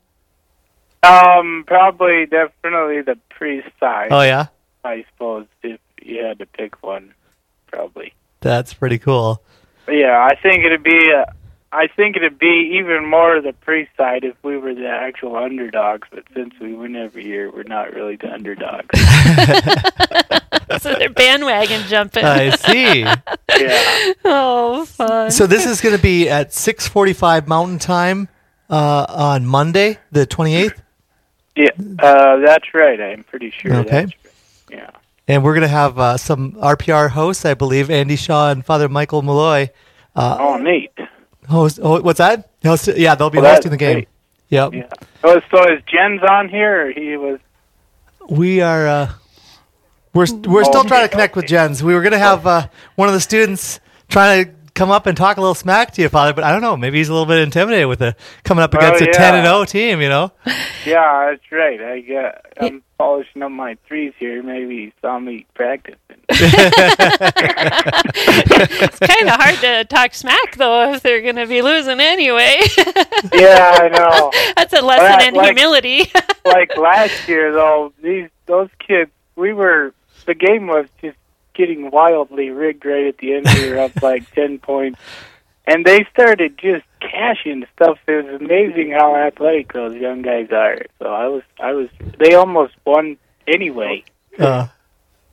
Um, probably definitely the priest side. Oh yeah, I suppose if you had to pick one, probably. that's pretty cool. Yeah, I think it'd be. Uh, I think it'd be even more the priest side if we were the actual underdogs. But since we win every year, we're not really the underdogs. so they're bandwagon jumping. I see. yeah. Oh, fun. So this is going to be at 6:45 Mountain Time uh, on Monday, the 28th, Yeah, uh, that's right. I'm pretty sure. Okay. That's right. Yeah. and we're going to have uh, some RPR hosts, I believe, Andy Shaw and Father Michael Malloy. Uh, Oh, neat. host, oh, what's that? Host, yeah, they'll be hosting the game. great. Yep. Yeah. Oh, so is Jens on here? Or he was. We are. Uh, we're we're still trying to connect with Jens. We were going to have uh, one of the students trying to come up and talk a little smack to you, Father. But I don't know. Maybe he's a little bit intimidated with a coming up Oh, against a ten and zero team. You know. Yeah, that's right. I got I'm polishing up my threes here. Maybe he saw me practicing. it's kind of hard to talk smack though if they're going to be losing anyway. yeah, I know. That's a lesson Like- in like- humility. like last year though, these those kids we were the game was just getting wildly rigged right at the end. We were up like ten points. And they started just cashing stuff. It was amazing how athletic those young guys are. So I was I was they almost won anyway. Uh,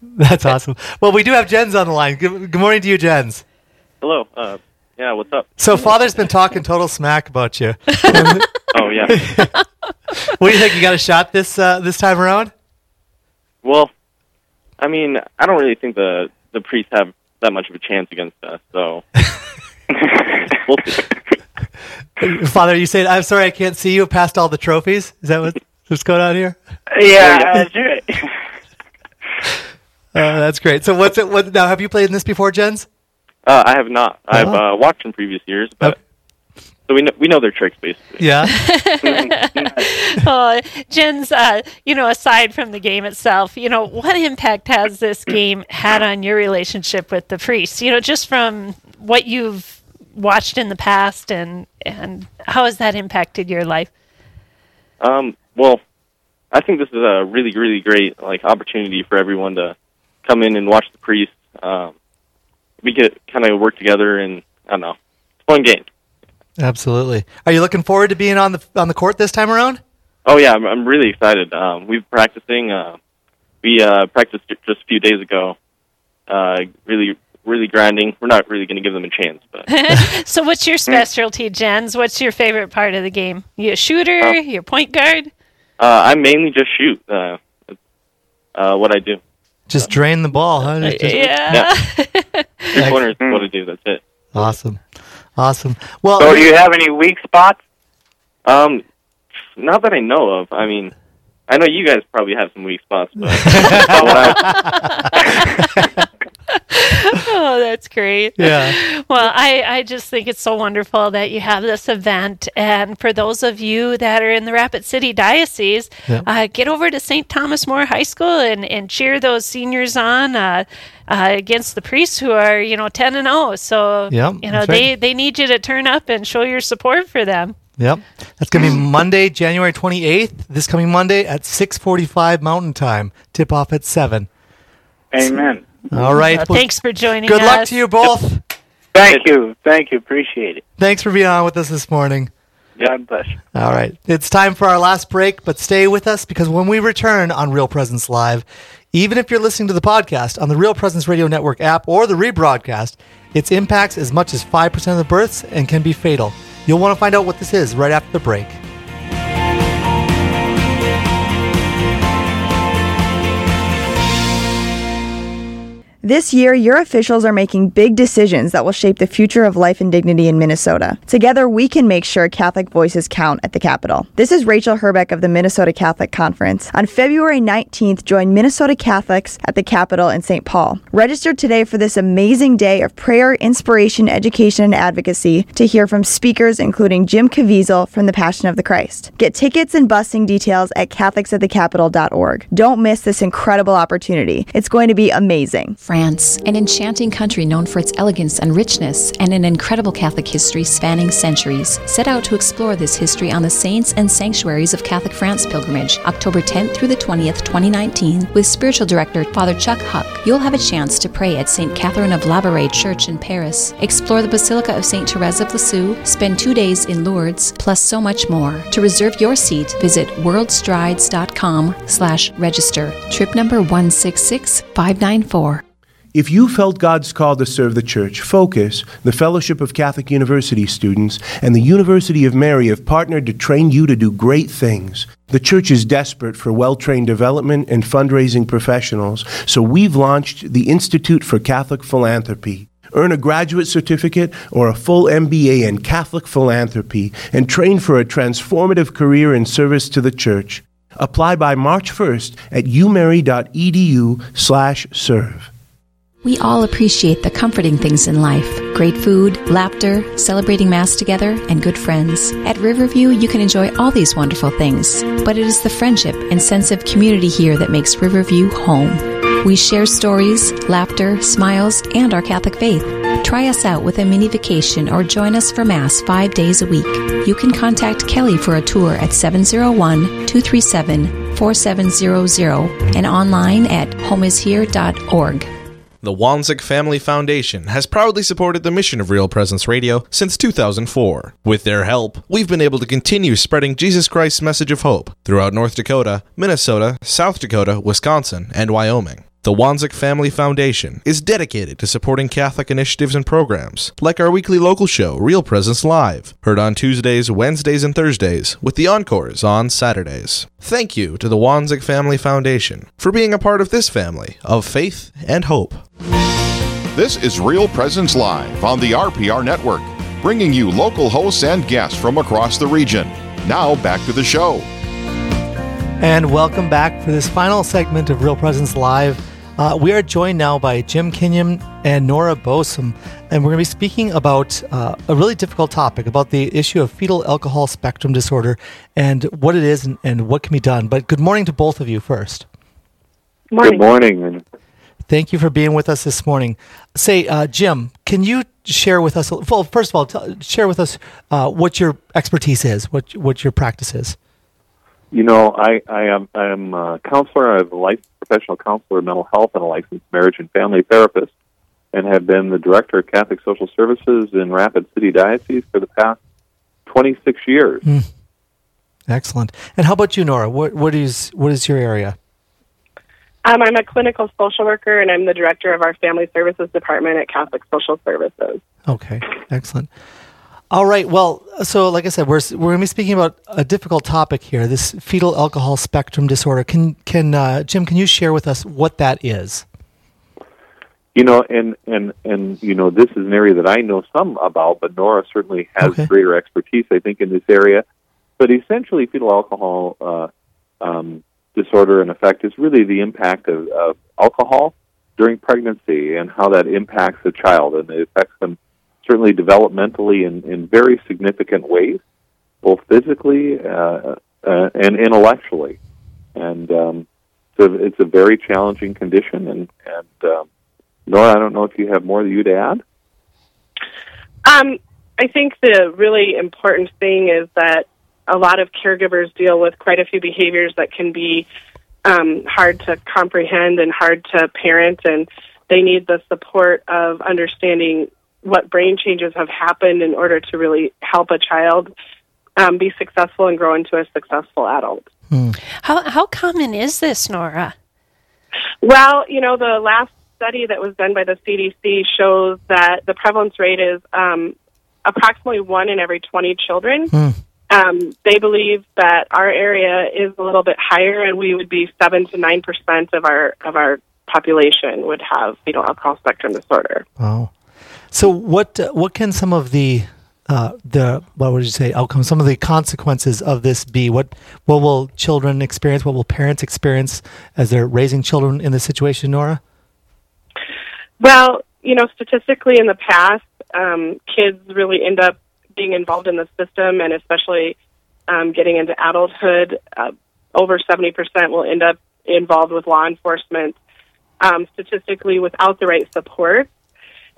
that's awesome. Well, we do have Jens on the line. Good, good morning to you, Jens. Hello. Uh, yeah, what's up? So, Father's been talking total smack about you. Oh yeah. what do you think? You got a shot this uh, this time around? well, I mean, I don't really think the the priests have that much of a chance against us. So we'll see. Father, you said, "I'm sorry, I can't see you past all the trophies." Is that what, what's going on here? Yeah, that's right. Uh, that's great. So, what's it? What now? Have you played in this before, Jens? Uh, I have not. I've uh, watched in previous years, but so we know we know their tricks basically. Yeah. oh, Jens, uh, you know, aside from the game itself, you know, what impact has this game had on your relationship with the priests? You know, just from what you've watched in the past, and and how has that impacted your life? Um, well, I think this is a really, really great like opportunity for everyone to come in and watch the priest. Um, we get kind of work together, and I don't know, it's a fun game. Absolutely. Are you looking forward to being on the on the court this time around? Oh yeah, I'm, I'm really excited. Um, we've been practicing. Uh, we uh, practiced just a few days ago. Uh, really, really grinding. We're not really going to give them a chance, but so, what's your specialty, Jens? What's your favorite part of the game? You a shooter? Oh. you a point guard? uh, I mainly just shoot. Uh, uh, what I do. Just drain the ball, huh? Just- just- Yeah. Three pointers is what I do. That's it. Awesome. Awesome. Well, So do you have any weak spots? Um, not that I know of. I mean, I know you guys probably have some weak spots, but oh, that's great. Yeah. Well, I, I just think it's so wonderful that you have this event. And for those of you that are in the Rapid City Diocese, Yeah. uh, get over to St. Thomas More High School and, and cheer those seniors on uh, uh, against the priests who are, you know, 10 and 0. So, Yep, you know, they, right. they need you to turn up and show your support for them. Yep. That's going to be Monday, January 28th, this coming Monday at 6:45 Mountain Time. Tip off at 7. Amen. All right. Uh, Well, thanks for joining us. Good luck to you both. Thank you. Thank you. Appreciate it. Thanks for being on with us this morning. God bless. All right. It's time for our last break, but stay with us because when we return on Real Presence Live, even if you're listening to the podcast on the Real Presence Radio Network app or the rebroadcast, its impacts as much as 5% of the births and can be fatal. You'll want to find out what this is right after the break. This year, your officials are making big decisions that will shape the future of life and dignity in Minnesota. Together, we can make sure Catholic voices count at the Capitol. This is Rachel Herbeck of the Minnesota Catholic Conference. On February 19th, join Minnesota Catholics at the Capitol in St. Paul. Register today for this amazing day of prayer, inspiration, education, and advocacy to hear from speakers including Jim Caviezel from the Passion of the Christ. Get tickets and busing details at catholicsatthecapitol.org. Don't miss this incredible opportunity. It's going to be amazing. France, an enchanting country known for its elegance and richness, and an incredible Catholic history spanning centuries, set out to explore this history on the Saints and Sanctuaries of Catholic France pilgrimage, October 10th through the 20th, 2019, with spiritual director Father Chuck Huck. You'll have a chance to pray at St. Catherine of Labouré Church in Paris, explore the Basilica of St. Therese of Lisieux, spend two days in Lourdes, plus so much more. To reserve your seat, visit worldstrides.com slash register. Trip number 166594. If you felt God's call to serve the church, Focus, the Fellowship of Catholic University students, and the University of Mary have partnered to train you to do great things. The church is desperate for well trained development and fundraising professionals, so we've launched the Institute for Catholic Philanthropy. Earn a graduate certificate or a full MBA in Catholic philanthropy and train for a transformative career in service to the church. Apply by March 1st at umary.edu/serve. We all appreciate the comforting things in life great food, laughter, celebrating Mass together, and good friends. At Riverview, you can enjoy all these wonderful things, but it is the friendship and sense of community here that makes Riverview home. We share stories, laughter, smiles, and our Catholic faith. Try us out with a mini vacation or join us for Mass five days a week. You can contact Kelly for a tour at 701 237 4700 and online at homeishere.org. The Wanzek Family Foundation has proudly supported the mission of Real Presence Radio since 2004. With their help, we've been able to continue spreading Jesus Christ's message of hope throughout North Dakota, Minnesota, South Dakota, Wisconsin, and Wyoming. The Wanzek Family Foundation is dedicated to supporting Catholic initiatives and programs, like our weekly local show, Real Presence Live, heard on Tuesdays, Wednesdays, and Thursdays, with the encores on Saturdays. Thank you to the Wanzek Family Foundation for being a part of this family of faith and hope. This is Real Presence Live on the RPR Network, bringing you local hosts and guests from across the region. Now back to the show. And welcome back for this final segment of Real Presence Live. Uh, we are joined now by Jim Kenyon and Nora Bosom, and we're going to be speaking about uh, a really difficult topic about the issue of fetal alcohol spectrum disorder and what it is and, and what can be done. But good morning to both of you first. Good morning. Thank you for being with us this morning. Say, uh, Jim, can you share with us? Well, first of all, tell, share with us uh, what your expertise is, what what your practice is. You know, I, I am I am a counselor. I'm a licensed professional counselor of mental health and a licensed marriage and family therapist, and have been the director of Catholic Social Services in Rapid City Diocese for the past 26 years. Mm. Excellent. And how about you, Nora? What what is what is your area? Um, I'm a clinical social worker, and I'm the director of our Family Services Department at Catholic Social Services. Okay, excellent. All right. Well, so like I said, we're we're going to be speaking about a difficult topic here. This fetal alcohol spectrum disorder. Can can uh, Jim? Can you share with us what that is? You know, and and and you know, this is an area that I know some about, but Nora certainly has Okay. greater expertise, I think, in this area. But essentially, fetal alcohol uh, um, disorder and effect is really the impact of, of alcohol during pregnancy and how that impacts a child, and it affects them certainly developmentally in, in very significant ways, both physically uh, uh, and intellectually. And um, so it's a very challenging condition. And, and um, Nora, I don't know if you have more that you'd add. Um, I think the really important thing is that a lot of caregivers deal with quite a few behaviors that can be um, hard to comprehend and hard to parent, and they need the support of understanding what brain changes have happened in order to really help a child um, be successful and grow into a successful adult. How how common is this, Nora? Well, you know, the last study that was done by the CDC shows that the prevalence rate is um, approximately one in every 20 children. Um, they believe that our area is a little bit higher, and we would be seven to nine percent of our of our population would have fetal alcohol spectrum disorder. Wow. So what uh, what can some of the uh, the what would you say outcomes? Some of the consequences of this be? What what will children experience? What will parents experience as they're raising children in this situation, Nora? Well, you know, statistically in the past, um, kids really end up being involved in the system, and especially um, getting into adulthood. Uh, over 70% will end up involved with law enforcement um, statistically without the right support.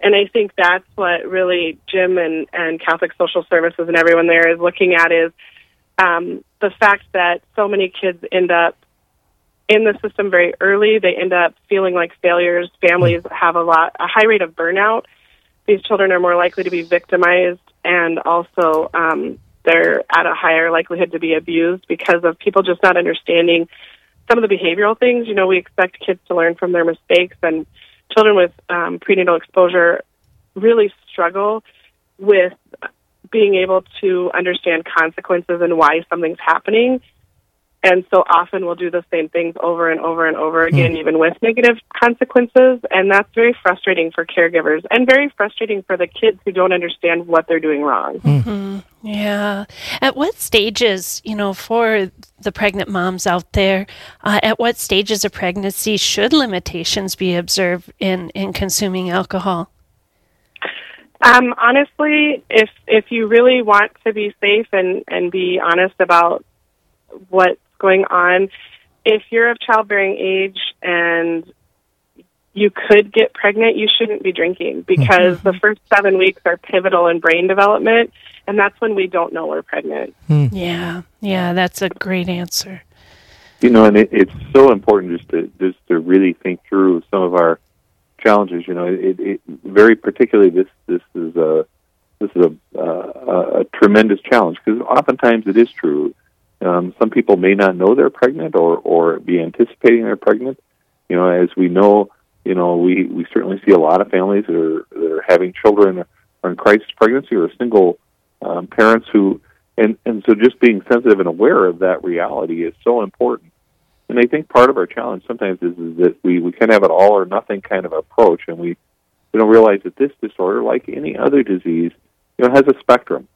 And I think that's what really Jim and, and Catholic Social Services and everyone there is looking at is um, the fact that so many kids end up in the system very early. They end up feeling like failures. Families have a lot, a high rate of burnout. These children are more likely to be victimized, and also um, they're at a higher likelihood to be abused because of people just not understanding some of the behavioral things. You know, we expect kids to learn from their mistakes, and children with um, prenatal exposure really struggle with being able to understand consequences and why something's happening. And so often we'll do the same things over and over and over again, even with negative consequences. And that's very frustrating for caregivers and very frustrating for the kids who don't understand what they're doing wrong. Mhm. Yeah. At what stages, you know, for the pregnant moms out there, uh, at what stages of pregnancy should limitations be observed in, in consuming alcohol? Um, honestly, if if you really want to be safe and and be honest about what's going on, if you're of childbearing age and you could get pregnant, you shouldn't be drinking because the first seven weeks are pivotal in brain development, and that's when we don't know we're pregnant. Yeah. Yeah, that's a great answer. You know, and it, it's so important just to just to really think through some of our challenges. You know, it, it very particularly this this is a this is a uh, a tremendous challenge because oftentimes it is true. Um, some people may not know they're pregnant or or be anticipating they're pregnant. You know, as we know, you know, we we certainly see a lot of families that are that are having children or in crisis pregnancy or single um, parents who and and so just being sensitive and aware of that reality is so important. And I think part of our challenge sometimes is, is that we, we kind of have an all or nothing kind of approach, and we we don't realize that this disorder, like any other disease, you know, has a spectrum.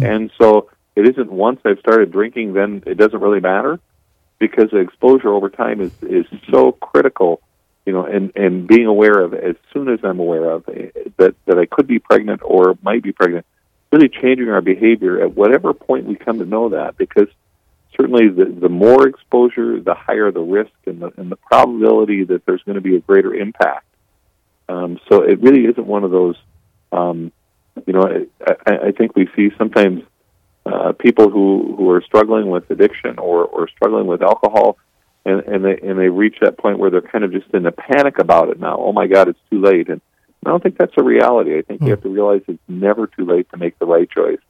And so it isn't once I've started drinking, then it doesn't really matter, because the exposure over time is is so critical. You know, and and being aware of as soon as I'm aware of that that I could be pregnant or might be pregnant, really changing our behavior at whatever point we come to know that, because certainly the, the more exposure, the higher the risk and the, and the probability that there's going to be a greater impact. Um, so it really isn't one of those, um, you know, I I think we see sometimes uh, people who, who are struggling with addiction or, or struggling with alcohol, and, and they and they reach that point where they're kind of just in a panic about it now. Oh my God, it's too late, and I don't think that's a reality. I think you have to realize it's never too late to make the right choice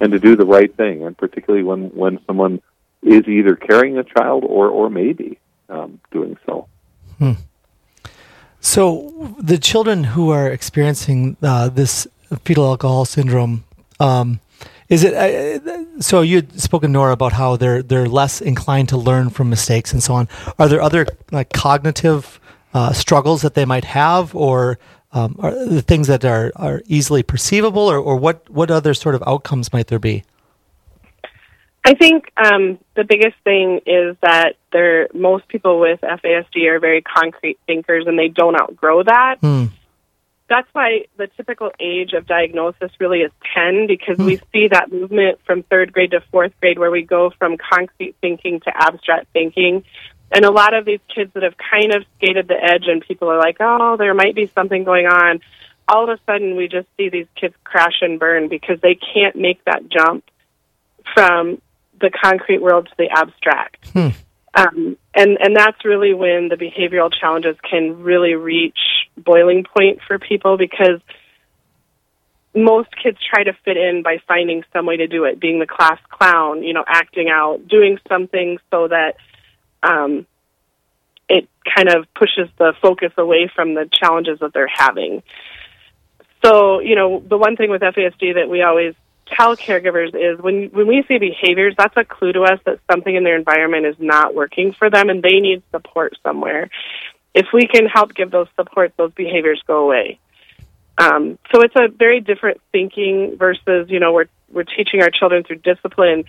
and to do the right thing, and particularly when when someone is either carrying a child or or maybe um, doing so. So the children who are experiencing uh, this fetal alcohol syndrome, um, is it? Uh, so you had spoken Nora about how they're they're less inclined to learn from mistakes and so on. Are there other like cognitive uh, struggles that they might have, or um, are the things that are, are easily perceivable, or, or what what other sort of outcomes might there be? I think um, the biggest thing is that there most people with FASD are very concrete thinkers and they don't outgrow that. That's why the typical age of diagnosis really is 10 because we see that movement from third grade to fourth grade where we go from concrete thinking to abstract thinking. And a lot of these kids that have kind of skated the edge and people are like, oh, there might be something going on. All of a sudden, we just see these kids crash and burn because they can't make that jump from the concrete world to the abstract. Um, and and that's really when the behavioral challenges can really reach boiling point for people because most kids try to fit in by finding some way to do it, being the class clown, you know, acting out, doing something so that um, it kind of pushes the focus away from the challenges that they're having. So, you know, the one thing with FASD that we always tell caregivers is when when we see behaviors, that's a clue to us that something in their environment is not working for them and they need support somewhere. If we can help give those supports, those behaviors go away. Um, so it's a very different thinking versus you know we're we're teaching our children through discipline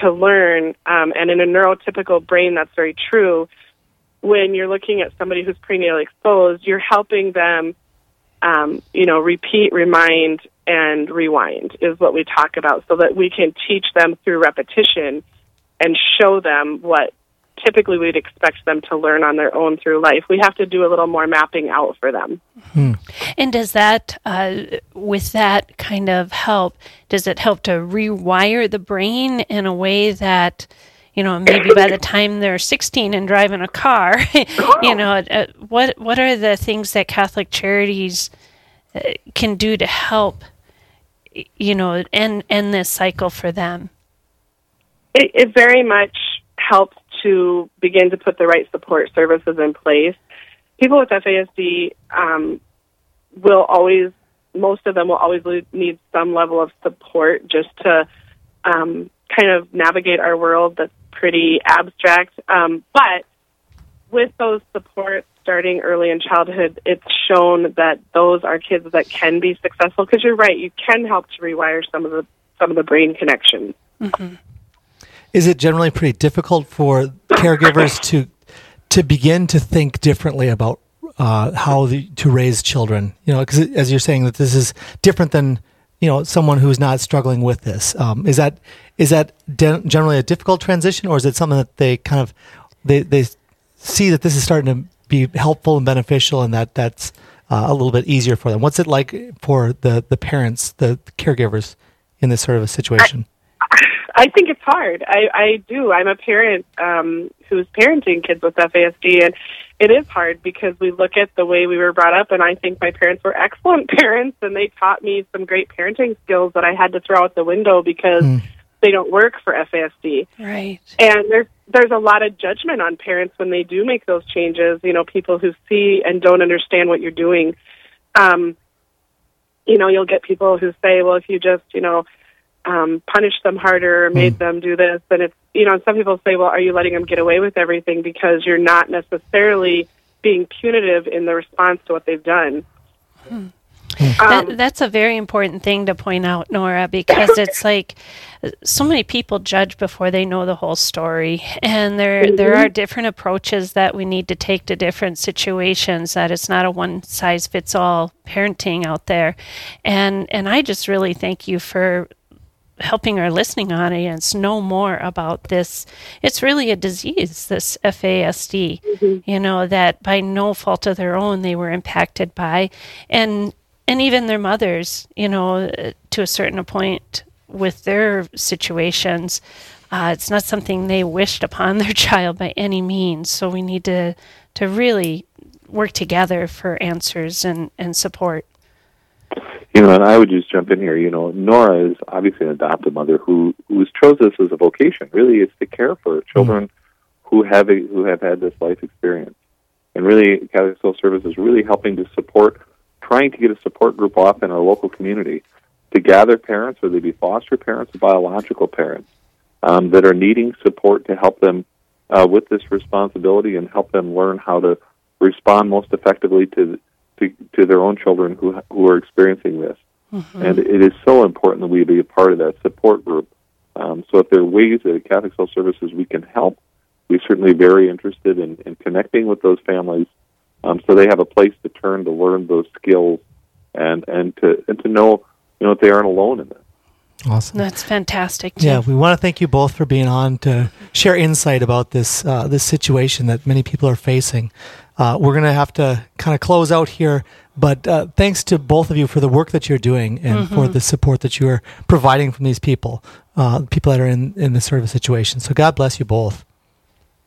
to learn, um, and in a neurotypical brain that's very true. When you're looking at somebody who's prenatally exposed, you're helping them um, you know, repeat, remind, and rewind is what we talk about so that we can teach them through repetition and show them what typically we'd expect them to learn on their own through life. We have to do a little more mapping out for them. And does that, uh, with that kind of help, does it help to rewire the brain in a way that, you know, maybe by the time they're 16 and driving a car, you know, uh, what what are the things that Catholic Charities uh, can do to help, you know, end end this cycle for them? It, it very much helps to begin to put the right support services in place. People with FASD um, will always, most of them will always need some level of support just to um, kind of navigate our world that's pretty abstract. Um, but with those supports starting early in childhood, it's shown that those are kids that can be successful. Because you're right, you can help to rewire some of the some of the brain connections. Mm-hmm. Is it generally pretty difficult for caregivers to to begin to think differently about uh, how the, to raise children? You know, because as you're saying that this is different than you know someone who's not struggling with this. Um, is that is that de- generally a difficult transition, or is it something that they kind of they they see that this is starting to be helpful and beneficial, and that that's uh, a little bit easier for them? What's it like for the the parents, the, the caregivers in this sort of a situation? I think it's hard. I, I do. I'm a parent um, who's parenting kids with FASD, and it is hard because we look at the way we were brought up, and I think my parents were excellent parents, and they taught me some great parenting skills that I had to throw out the window because Hmm. they don't work for FASD. Right. And there's there's a lot of judgment on parents when they do make those changes. You know, people who see and don't understand what you're doing. Um, you know, you'll get people who say, "Well, if you just, you know, um, punish them harder or made them do this," And it's, you know, some people say, "Well, are you letting them get away with everything because you're not necessarily being punitive in the response to what they've done?" Um, that, that's a very important thing to point out, Nora, because it's like so many people judge before they know the whole story, and there there Mhm. are different approaches that we need to take to different situations. That it's not a one size fits all parenting out there, and and I just really thank you for helping our listening audience know more about this. It's really a disease, this FASD, you know, that by no fault of their own they were impacted by. And and even their mothers, you know, to a certain point with their situations, uh, it's not something they wished upon their child by any means. So we need to to really work together for answers and, and support. You know, and I would just jump in here. You know, Nora is obviously an adopted mother who who's chose this as a vocation. Really, is to care for children who have a, who have had this life experience, and really, Catholic Social Service is really helping to support, trying to get a support group off in our local community to gather parents, whether they be foster parents or biological parents, um, that are needing support to help them uh, with this responsibility and help them learn how to respond most effectively to to, to their own children who who are experiencing this. And it is so important that we be a part of that support group. Um, so if there are ways that at Catholic Social Services we can help, we're certainly very interested in, in connecting with those families um, so they have a place to turn to learn those skills and, and to and to know you know that they aren't alone in this. Awesome. That's fantastic. Too. Yeah, we want to thank you both for being on to share insight about this uh, this situation that many people are facing. Uh, we're going to have to kind of close out here, but uh, thanks to both of you for the work that you're doing and for Mhm. the support that you are providing from these people, uh, people that are in in this sort of situation. So God bless you both.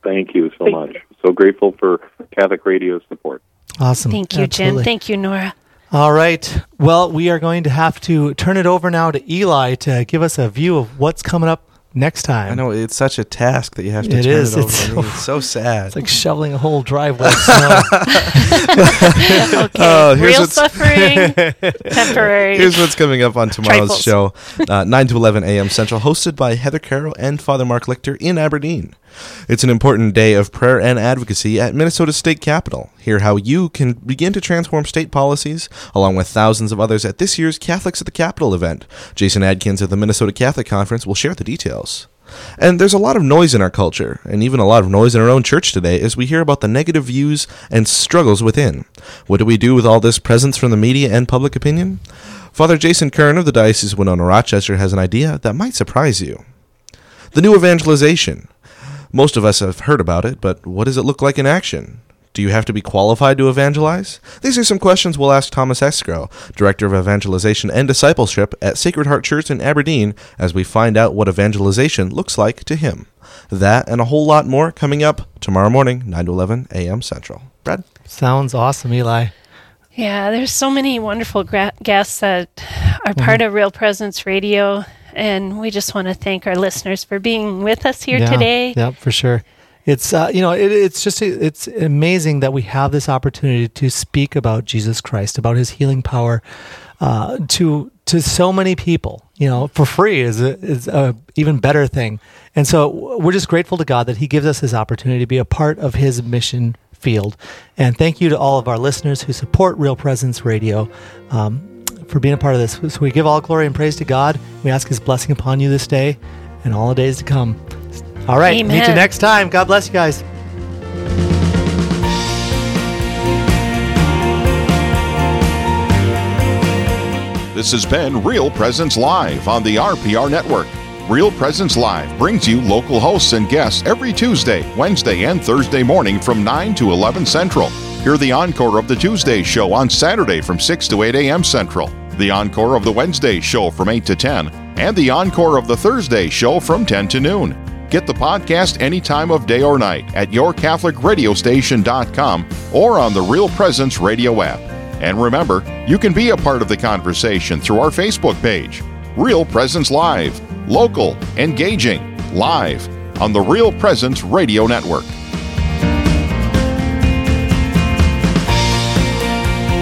Thank you so much. So grateful for Catholic Radio support. Awesome. Thank you, Absolutely. Jen. Thank you, Nora. All right. Well, we are going to have to turn it over now to Eli to give us a view of what's coming up next time. I know it's such a task that you have to It turn is. it over It's to me. It's so sad. It's like shoveling a whole driveway. of snow. okay. Oh, here's Real what's- suffering, temporary. Here's what's coming up on tomorrow's Trifles. show, uh, 9 to 11 a.m. Central, hosted by Heather Carroll and Father Mark Lichter in Aberdeen. It's an important day of prayer and advocacy at Minnesota State Capitol. Hear how you can begin to transform state policies, along with thousands of others at this year's Catholics at the Capitol event. Jason Adkins of the Minnesota Catholic Conference will share the details. And there's a lot of noise in our culture, and even a lot of noise in our own church today as we hear about the negative views and struggles within. What do we do with all this presence from the media and public opinion? Father Jason Kern of the Diocese of Winona Rochester has an idea that might surprise you. The new evangelization. Most of us have heard about it, but what does it look like in action? Do you have to be qualified to evangelize? These are some questions we'll ask Thomas Escrow, Director of Evangelization and Discipleship at Sacred Heart Church in Aberdeen, as we find out what evangelization looks like to him. That and a whole lot more coming up tomorrow morning, 9 to 11 a.m. Central. Brad? Sounds awesome, Eli. Yeah, there's so many wonderful gra- guests that are mm-hmm. part of Real Presence Radio, and we just want to thank our listeners for being with us here yeah, today. Yeah, for sure. It's uh, you know it, it's just it's amazing that we have this opportunity to speak about Jesus Christ, about His healing power, uh, to to so many people. You know, for free is a, is a even better thing. And so we're just grateful to God that He gives us this opportunity to be a part of His mission field. And thank you to all of our listeners who support Real Presence Radio. Um, for being a part of this. So we give all glory and praise to God. We ask His blessing upon you this day and all the days to come. All right. Amen. Meet you next time. God bless you guys. This has been Real Presence Live on the RPR Network. Real Presence Live brings you local hosts and guests every Tuesday, Wednesday, and Thursday morning from 9 to 11 Central. Hear the encore of the Tuesday show on Saturday from 6 to 8 a.m. Central, the encore of the Wednesday show from 8 to 10, and the encore of the Thursday show from 10 to noon. Get the podcast any time of day or night at yourcatholicradiostation.com or on the Real Presence radio app. And remember, you can be a part of the conversation through our Facebook page, Real Presence Live, local, engaging, live on the Real Presence Radio Network.